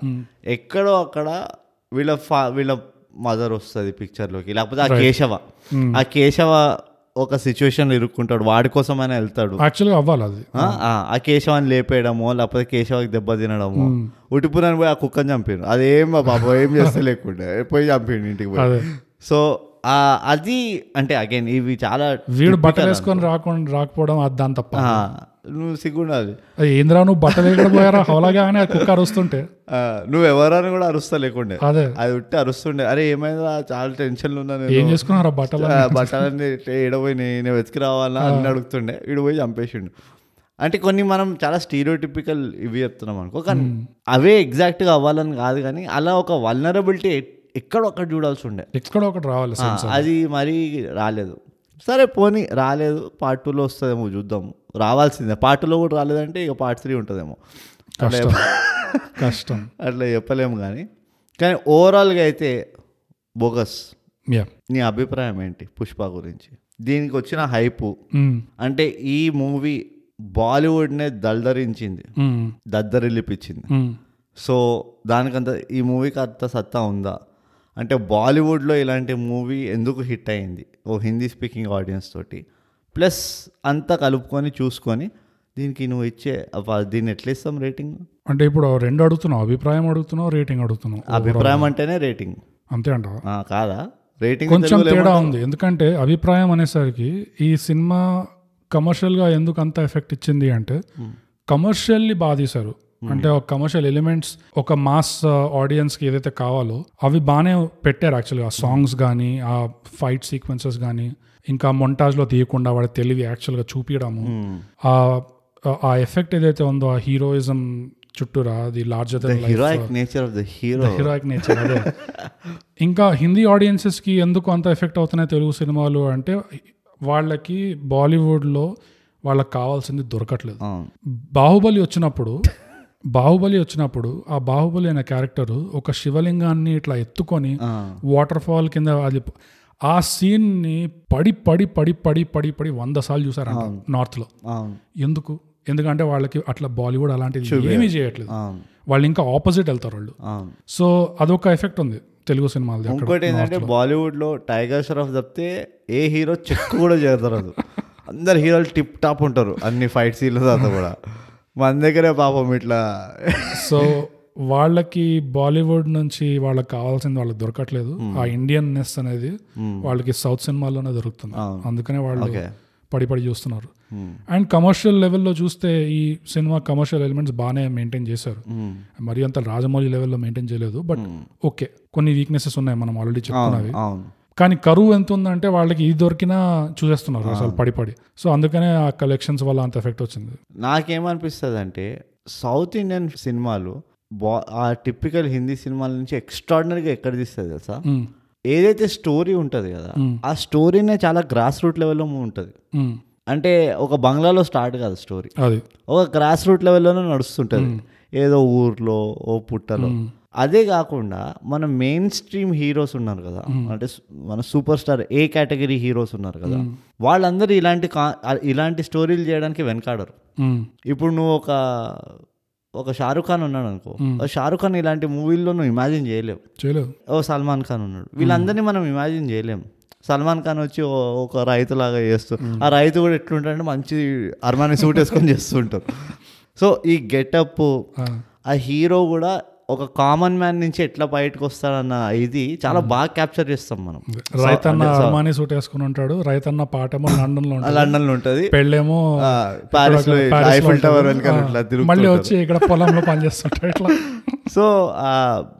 ఎక్కడో అక్కడ వీళ్ళ ఫా వీళ్ళ మదర్ వస్తుంది పిక్చర్లోకి లేకపోతే ఆ కేశవ. ఆ కేశవ ఒక సిచ్యువేషన్ ఇరుక్కుంటాడు. వాడి కోసం ఆయన వెళ్తాడు. యాక్చువల్గా అవ్వాలి అది. ఆ, కేశవాన్ని లేపేయడమో లేకపోతే కేశవకి దెబ్బ తినడమో ఉటిపురని పోయి ఆ కుక్కని చంపారు. అదేం బాబు ఏం చేస్తే లేకుండే పోయి చంపాడు ఇంటికి పోయి. సో అది అంటే అగైన్ ఇవి చాలా వీడు బట్టలు వేసుకొని రాకుండా రాకపోవడం అది దాని తప్ప. నువ్వు సిగ్గుండాలి. ఏంద్రా నువ్వు బట్టలు ఎక్కడ పోయారా? హౌలాగా అని అది కుక్క అరుస్తుంటే. నువ్వు ఎవరని కూడా అరుస్తా లేకుండే. అదే. అది ఉట్టి అరుస్తుండే. అరే ఏమైందా చాలా టెన్షన్లు ఉన్నా ఏం నేను చేసుకున్నారా బట్టలు బట్టలన్నీ ఏడపోయి నేను వెతికి రావాలా అని అడుగుతుండే. వీడు పోయి చంపేసిండు. అంటే కొన్ని మనం చాలా స్టీరియోటిపికల్ ఇవి చెప్తున్నాం అనుకో. కానీ అవే ఎగ్జాక్ట్గా అవ్వాలని కాదు కానీ అలా ఒక వల్నరబిలిటీ ఎక్కడో అక్కడ చూడాల్సి ఉండే. ఎక్కడ ఒకటి రావాలి అది మరీ రాలేదు. సరే పోనీ రాలేదు పార్ట్ టూలో వస్తుందేమో చూద్దాము రావాల్సిందే. పార్ట్ టూలో కూడా రాలేదంటే ఇక పార్ట్ త్రీ ఉంటుందేమో. కష్టం. అట్లా చెప్పలేము కానీ. కానీ ఓవరాల్గా అయితే బోగస్. నీ అభిప్రాయం ఏంటి పుష్ప గురించి? దీనికి వచ్చిన హైపు. అంటే ఈ మూవీ బాలీవుడ్నే దల్దరించింది దద్దరిల్లిపించింది సో దానికంత ఈ మూవీకి అంత సత్తా ఉందా? అంటే బాలీవుడ్లో ఇలాంటి మూవీ ఎందుకు హిట్ అయింది? ఓ హిందీ స్పీకింగ్ ఆడియన్స్ తోటి. ప్లస్ అంతా కలుపుకొని చూసుకొని దీనికి నువ్వు ఇచ్చే దీన్ని ఎట్లా ఇస్తాం రేటింగ్? అంటే ఇప్పుడు రెండు అడుగుతున్నావు అభిప్రాయం అడుగుతున్నావు రేటింగ్ అడుగుతున్నావు. అభిప్రాయం అంటేనే రేటింగ్. అంతే అంటావా? ఆ, కాదా? రేటింగ్ కొంచెం తేడా ఉంది. ఎందుకంటే అభిప్రాయం అనేసరికి ఈ సినిమా కమర్షియల్గా ఎందుకు అంత ఎఫెక్ట్ ఇచ్చింది అంటే కమర్షియల్లీ బాగా తీశారు అంటే ఒక కమర్షియల్ ఎలిమెంట్స్ ఒక మాస్ ఆడియన్స్కి ఏదైతే కావాలో అవి బాగానే పెట్టారు యాక్చువల్గా సాంగ్స్ కానీ ఆ ఫైట్ సీక్వెన్సెస్ కానీ ఇంకా మొంటాజ్లో తీయకుండా వాడి తెలివి యాక్చువల్గా చూపించడము ఆ ఆ ఎఫెక్ట్ ఏదైతే ఉందో ఆ హీరోయిజం చుట్టూరా అది larger than life heroic nature of the hero heroic nature అదే. ఇంకా హిందీ ఆడియన్సెస్కి ఎందుకు అంత ఎఫెక్ట్ అవుతున్నాయి తెలుగు సినిమాలు అంటే వాళ్ళకి బాలీవుడ్లో వాళ్ళకి కావాల్సింది దొరకట్లేదు. బాహుబలి వచ్చినప్పుడు బాహుబలి వచ్చినప్పుడు ఆ బాహుబలి అనే క్యారెక్టర్ ఒక శివలింగాన్ని ఇట్లా ఎత్తుకొని వాటర్ ఫాల్ కింద అది ఆ సీన్ని పడి పడి పడి పడి పడి పడి వంద సార్లు చూసారంట నార్త్లో అవును. ఎందుకు? ఎందుకంటే వాళ్ళకి అట్లా బాలీవుడ్ అలాంటిది ఏమీ చేయట్లేదు. వాళ్ళు ఇంకా ఆపోజిట్ వెళ్తారు వాళ్ళు. సో అదొక ఎఫెక్ట్ ఉంది తెలుగు అక్కడ ఇంకోటి ఏంటంటే బాలీవుడ్లో టైగర్ షరాఫ్ తప్పితే ఏ హీరో చెక్ కూడా చేదరదు అందరు హీరోలు టిప్ టాప్ ఉంటారు. అన్ని ఫైట్ సీన్ల తర్వాత కూడా. మన దగ్గరే పాపం ఇట్లా. సో వాళ్ళకి బాలీవుడ్ నుంచి వాళ్ళకి కావాల్సింది వాళ్ళకి దొరకట్లేదు. ఆ ఇండియన్ నెస్ అనేది వాళ్ళకి సౌత్ సినిమాల్లోనే దొరుకుతుంది. అందుకనే వాళ్ళు పడి పడి చూస్తున్నారు. అండ్ కమర్షియల్ లెవెల్లో చూస్తే ఈ సినిమా కమర్షియల్ ఎలిమెంట్స్ బాగానే మెయింటైన్ చేశారు. మరి అంత రాజమౌళి లెవెల్లో మెయింటైన్ చేయలేదు. బట్ ఓకే కొన్ని వీక్నెసెస్ ఉన్నాయి. మనం ఆల్రెడీ చెప్పుకున్నవి. కానీ కరువు ఎంత ఉందంటే వాళ్ళకి ఇది దొరికినా చూసేస్తున్నారు అసలు పడి పడి. సో అందుకనే ఆ కలెక్షన్స్ వల్ల అంత ఎఫెక్ట్ వచ్చింది. నాకేమనిపిస్తుంది అంటే సౌత్ ఇండియన్ సినిమాలు బా ఆ టిపికల్ హిందీ సినిమాల నుంచి ఎక్స్ట్రాడినరీగా ఎక్కడ తీస్తుంది తెలుసా. ఏదైతే స్టోరీ ఉంటుంది కదా ఆ స్టోరీనే చాలా గ్రాస్ రూట్ లెవెల్లో ఉంటుంది. అంటే ఒక బంగ్లాలో స్టార్ట్ కాదు స్టోరీ అది. ఒక గ్రాస్ రూట్ లెవెల్లోనే నడుస్తుంటుంది. ఏదో ఊర్లో ఓ పుట్టలో. అదే కాకుండా మన మెయిన్ స్ట్రీమ్ హీరోస్ ఉన్నారు కదా. అంటే మన super star A category heroes ఉన్నారు కదా. వాళ్ళందరూ ఇలాంటి ఇలాంటి స్టోరీలు చేయడానికి వెనకాడరు. ఇప్పుడు నువ్వు ఒక ఒక షారుఖ్ ఖాన్ ఉన్నాడు అనుకో. షారుఖ్ ఖాన్ ఇలాంటి మూవీల్లో నువ్వు ఇమాజిన్ చేయలేవు. ఓ సల్మాన్ ఖాన్ ఉన్నాడు. వీళ్ళందరినీ మనం ఇమాజిన్ చేయలేం సల్మాన్ ఖాన్ వచ్చి ఒక రైతులాగా చేస్తూ ఆ రైతు కూడా ఎట్లుంటాడంటే మంచి అర్మాని సూట్ వేసుకొని చేస్తుంటారు సో ఈ గెటప్. ఆ. హీరో కూడా ఒక కామన్ మ్యాన్ నుంచి ఎట్లా బయటకు వస్తాడన్న ఇది చాలా బాగా క్యాప్చర్ చేస్తాం మనం. రైతన్న అర్మానీ సూట్ వేసుకుని ఉంటాడు. రైతన్న పాటేమో లండన్లో ఉంటుంది. లండన్లో ఉంటది పెళ్ళేమో ప్యారిస్లో ఐఫిల్ టవర్ మళ్ళీ. వచ్చి ఇక్కడ పొలంలో పనిచేస్తుంటాడు ఇట్లా. సో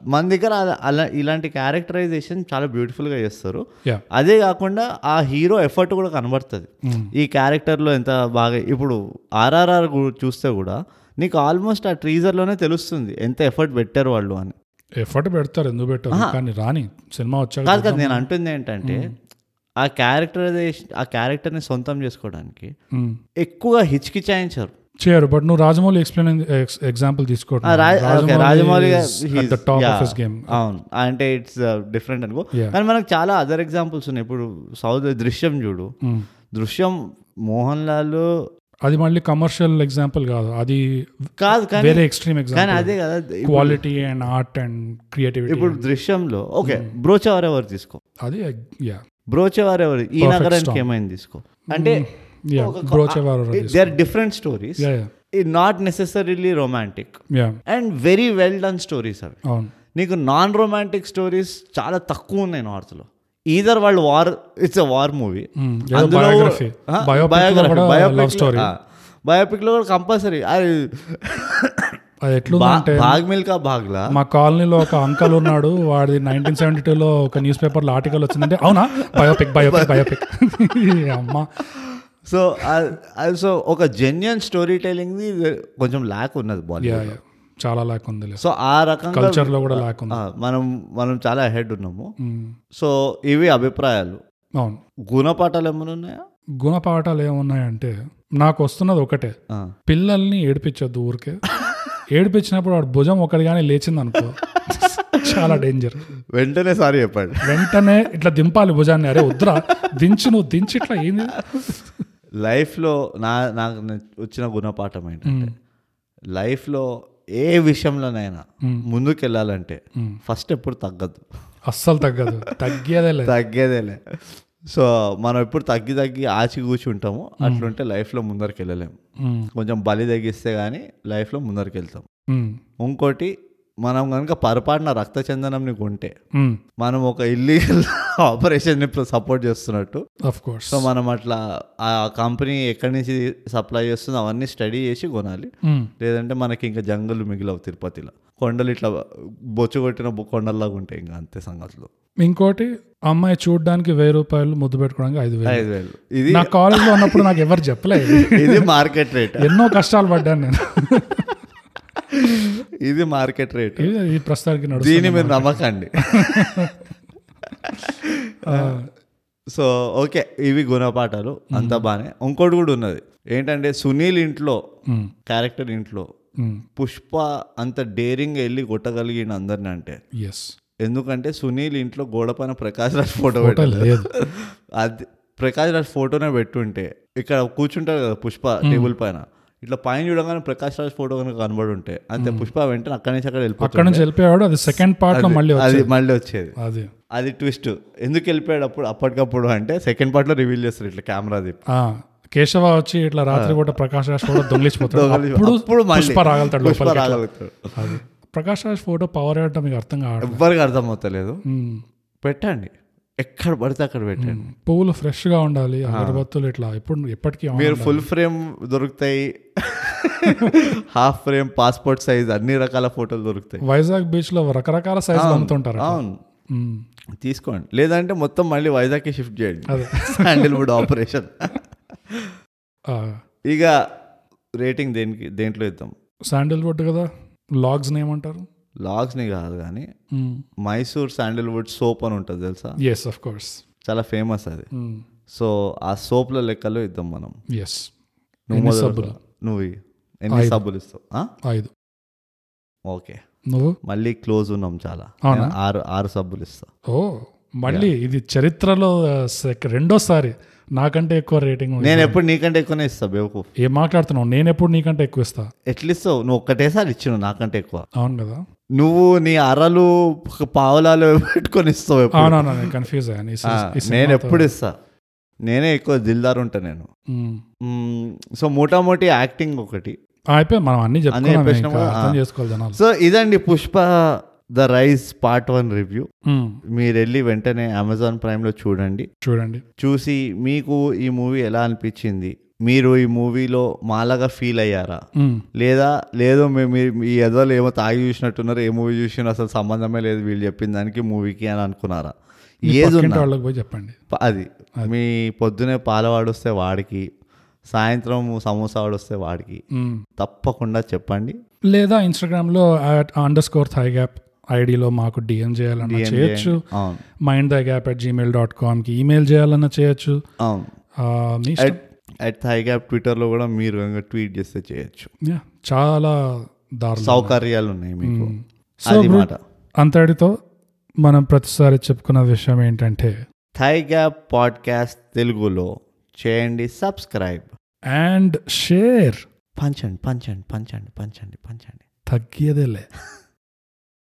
మన దగ్గర అలా- ఇలాంటి క్యారెక్టరైజేషన్ చాలా బ్యూటిఫుల్గా చేస్తారు. యా అదే కాకుండా ఆ హీరో ఎఫర్ట్ కూడా కనబడుతుంది. ఈ క్యారెక్టర్లో ఎంత బాగా ఇప్పుడు ఆర్ఆర్ఆర్ చూస్తే కూడా నీకు ఆల్మోస్ట్ ఆ ట్రీజర్లోనే తెలుస్తుంది ఎంత ఎఫర్ట్ పెట్టారు వాళ్ళు అని. ఎఫర్ట్ పెడతారు ఎందుకు పెట్టారు? కానీ రాని సినిమా వచ్చాక కాదు కాదు నేను అంటుంది ఏంటంటే ఆ క్యారెక్టరైజేషన్ ఆ క్యారెక్టర్ని సొంతం చేసుకోవడానికి. ఎక్కువగా హిచ్కిచాయించారు. చేయరు బట్ నువ్వు రాజమౌళి ఎక్స్ప్లెయిన్ ఎగ్జాంపుల్ తీసుకోవడం గేమ్ అవును అంటే ఇట్స్ డిఫరెంట్ అనుకో. Yeah. కానీ మనకు చాలా అదర్ ఎగ్జాంపుల్స్ ఉన్నాయి. ఇప్పుడు సౌత్ దృశ్యం చూడు. దృశ్యం మోహన్ లాల్ అది మళ్ళీ కమర్షియల్ ఎగ్జాంపుల్ కాదు. అది కాదు కానీ వేరే ఎక్స్ట్రీమ్ ఎగ్జాంపుల్ అదే కదా quality and art and creativity ఇప్పుడు దృశ్యంలో ఓకే బ్రోచవర్ ఎవరు తీసుకో? అది యా బ్రోచవర్ ఎవరు ఈ నగరానికి. ఏమైంది తీసుకో? అంటే బ్రోచేవారు they are different stories not necessarily romantic yeah and very well done stories అవి. నీకు నాన్ రొమాంటిక్ స్టోరీస్ చాలా తక్కువ ఉన్నాయి నార్త్లో ఈధర్ వాళ్ళు war it's a war movie Mm, ఏదో biography. Biopic లో కూడా. బయోపిక్ కంపల్సరీ అది అది ఎట్లుందంటే భాగ్ మిల్కా భాగ్లా మా కాలనీలో ఒక అంకల్ ఉన్నాడు వాడి నైన్టీన్ సెవెంటీ టూలో ఒక న్యూస్ పేపర్లో ఆర్టికల్ వచ్చిందంటే అవునా? బయోపిక్ బయోపిక్ బయోపిక్ అమ్మ. సో సో ఒక జెన్యున్ స్టోరీ టెలింగ్ కొంచెం ల్యాక్ ఉన్నది బాలీవుడ్ చాలా లాక్ ఉంది సో ఆ రకంగా కల్చర్లో కూడా లాక్ ఉంది మనం మనం చాలా హెడ్ ఉన్నాము. సో ఇవి అభిప్రాయాలు. అవును. గుణపాఠాలు ఏమైనా ఉన్నాయా? గుణపాఠాలు ఏమున్నాయంటే నాకు వస్తున్నది ఒకటే. పిల్లల్ని ఏడిపించొద్దు ఊరికే. ఏడిపించినప్పుడు వాడు భుజం ఒకటి కానీ లేచింది అనుకో చాలా డేంజర్ వెంటనే సారీ చెప్పండి. వెంటనే ఇట్లా దింపాలి భుజాన్ని. అరే వద్దురా దించి నువ్వు దించి ఇట్లా ఏంది? లైఫ్లో నా నాకు వచ్చిన గుణపాఠం ఏంటంటే లైఫ్లో ఏ విషయంలోనైనా ముందుకు వెళ్ళాలంటే ఫస్ట్ ఎప్పుడు తగ్గద్దు అస్సలు తగ్గదు. తగ్గేదే లేదు తగ్గేదేలే. సో మనం ఎప్పుడు తగ్గి తగ్గి ఆచి కూర్చుంటాము అట్లుంటే లైఫ్లో ముందరికి వెళ్ళలేము కొంచెం బలి తగ్గిస్తే కానీ లైఫ్లో ముందరికి వెళ్తాం ఇంకోటి మనం కనుక పొరపాటున రక్త చందనంని కొంటే ఉమ్, మనం ఒక ఇల్లీగల్ ఆపరేషన్ని సపోర్ట్ చేస్తున్నట్టు. సో మనం అట్లా ఆ కంపెనీ ఎక్కడి నుంచి సప్లై చేస్తుందో అవన్నీ స్టడీ చేసి కొనాలి. ఉమ్, లేదంటే మనకి ఇంకా జంగలు మిగిలవు తిరుపతిలో. కొండలు ఇట్లా బొచ్చు కొట్టిన కొండల్లాగా ఉంటాయి ఇంకా అంతే సంగతులు. ఇంకోటి అమ్మాయి చూడడానికి వెయ్యి రూపాయలు ముద్దు పెట్టుకోవడానికి ఐదు వేలు. ఐదు వేలు. ఇది నా కాలేజ్లో ఉన్నప్పుడు నాకు ఎవరు చెప్పలేదు. ఇది మార్కెట్ రేట్ ఎన్నో కష్టాలు పడ్డాను నేను. ఇది మార్కెట్ రేట్. ఇది ప్రస్తుతానికి దీన్ని మీరు నమ్మకండి. సో ఓకే ఇవి గుణపాఠాలు అంతా బాగానే ఇంకోటి కూడా ఉన్నది. ఏంటంటే సునీల్ ఇంట్లో క్యారెక్టర్ ఇంట్లో పుష్ప అంత డేరింగ్ వెళ్ళి కొట్టగలిగిన అందరిని అంటే. ఎస్ ఎందుకంటే సునీల్ ఇంట్లో గోడ పైన ప్రకాష్ రాజ్ ఫోటో ఫోటో పెట్టాలి లేదు. అది ప్రకాష్ రాజ్ ఫోటోనే పెట్టుంటే ఇక్కడ కూర్చుంటారు కదా పుష్ప టేబుల్ పైన. ఇట్లా పైన చూడగానే ప్రకాష్ రాజ్ ఫోటో కనుక కనబడి ఉంటే అంతే పుష్ప వెంటనే అక్కడి నుంచి అక్కడ అక్కడ నుంచి వెళ్ళిపోయాడు అది సెకండ్ పార్ట్లో మళ్ళీ అది మళ్ళీ వచ్చేది. అది. అది ట్విస్ట్ ఎందుకు వెళ్ళిపోయాడు అప్పుడు? అప్పటికప్పుడు అంటే సెకండ్ పార్ట్లో రివీల్ చేస్తారు ఇట్లా కెమెరా ఆ, కేశవ వచ్చి ఇట్లా రాత్రి పూట ప్రకాష్ రాజ్ ఫోటో దొంగిలిచిపోతాడు. పుష్ప రాగలుగుతాడు పుష్ప ప్రకాష్ రాజ్ ఫోటో పవర్ ఏంటో మీకు అర్థం కావడం ఎవ్వరికి అర్థం అవుతలేదు. పెట్టండి. ఎక్కడ పడితే అక్కడ పెట్టండి. పువ్వులు ఫ్రెష్గా ఉండాలి అగరబత్తులు ఇట్లా ఎప్పుడు ఎప్పటికీ మీరు. ఫుల్ ఫ్రేమ్ దొరుకుతాయి. హాఫ్ ఫ్రేమ్ పాస్పోర్ట్ సైజ్ అన్ని రకాల ఫోటోలు దొరుకుతాయి. వైజాగ్ బీచ్లో రకరకాల సైజ్ అమ్ముతుంటారు అవును. తీసుకోండి. లేదంటే మొత్తం మళ్ళీ వైజాగ్కి షిఫ్ట్ చేయండి. అదే. శాండిల్వుడ్ ఆపరేషన్ ఇక రేటింగ్ దేనికి దేంట్లో ఇద్దాం? శాండిల్వుడ్ కదా లాగ్స్ ఏమంటారు? లాగ్స్ని కాదు కానీ మైసూర్ శాండిల్వుడ్ సోప్ అని ఉంటుంది తెలుసా? ఎస్ ఆఫ్ కోర్స్ చాలా ఫేమస్ అది. సో ఆ సోప్ల లెక్కలో ఇద్దాం మనం. ఎస్ నువ్వు సబ్బులు? నువ్వు. ఎన్ని. సబ్బులు ఇస్తావు? ఐదు. ఓకే. నువ్వు? మళ్ళీ క్లోజ్ ఉన్నాం చాలా. ఆరు ఆరు సబ్బులు ఇస్తా. ఓ మళ్ళీ ఇది చరిత్రలో రెండోసారి నాకంటే ఎక్కువ రేటింగ్. నేను ఎప్పుడు నీకంటే ఎక్కువనే ఇస్తా బేవకు ఏం మాట్లాడుతున్నావు? నేను ఎప్పుడు నీకంటే ఎక్కువ ఇస్తా? ఎట్లా ఇస్తావు? నువ్వు ఒక్కటేసారి ఇచ్చినావు నాకంటే ఎక్కువ. అవును కదా. నువ్వు నీ అరలు పావులాలు పెట్టుకొని ఇస్తావు. అవునవును కన్ఫ్యూజ్ అయ్యాను నేను. ఎప్పుడు ఇస్తా? నేనే ఎక్కువ దిల్దార్ ఉంటా నేను. సో మోటామోటీ యాక్టింగ్ ఒకటి. అయిపోయి మనం అన్ని చెప్పుకున్నాం సో ఇదండి Pushpa the rise part one review. మీరు వెళ్ళి వెంటనే అమెజాన్ ప్రైమ్లో చూడండి. చూడండి. చూసి మీకు ఈ మూవీ ఎలా అనిపించింది? మీరు ఈ మూవీలో మాలాగా ఫీల్ అయ్యారా. లేదా లేదో మేము మీ ఎదలు ఏమో తాగి చూసినట్టున్నారు ఏ మూవీ చూసినా అసలు సంబంధమే లేదు వీళ్ళు చెప్పిన దానికి మూవీకి అని అనుకున్నారా? ఏది వాళ్ళకి చెప్పండి. అది. మీ పొద్దునే పాలవాడు వస్తే వాడికి సాయంత్రం సమోసా వాడు వస్తే వాడికి. తప్పకుండా చెప్పండి. లేదా ఇన్స్టాగ్రామ్లో అండర్ స్కోర్ థై గ్యాప్ ఐడిలో మాకు డిఎం చేయాలన్నా చేయొచ్చు. Mind the gap at Gmail dot కామ్కి email చేయాలన్నా చేయొచ్చు. అట్ అట్ థై గ్యాప్ ట్విట్టర్లో కూడా మీరు ట్వీట్ చేస్తే చేయొచ్చు. చాలా సౌకర్యాలు ఉన్నాయి మీకు. అది మాట. అంతటితో మనం ప్రతిసారి చెప్పుకున్న విషయం ఏంటంటే థై గ్యాప్ పాడ్కాస్ట్ తెలుగులో చేయండి సబ్స్క్రైబ్ అండ్ షేర్ పంచండి పంచండి పంచండి పంచండి పంచండి. తగ్గేదేలే.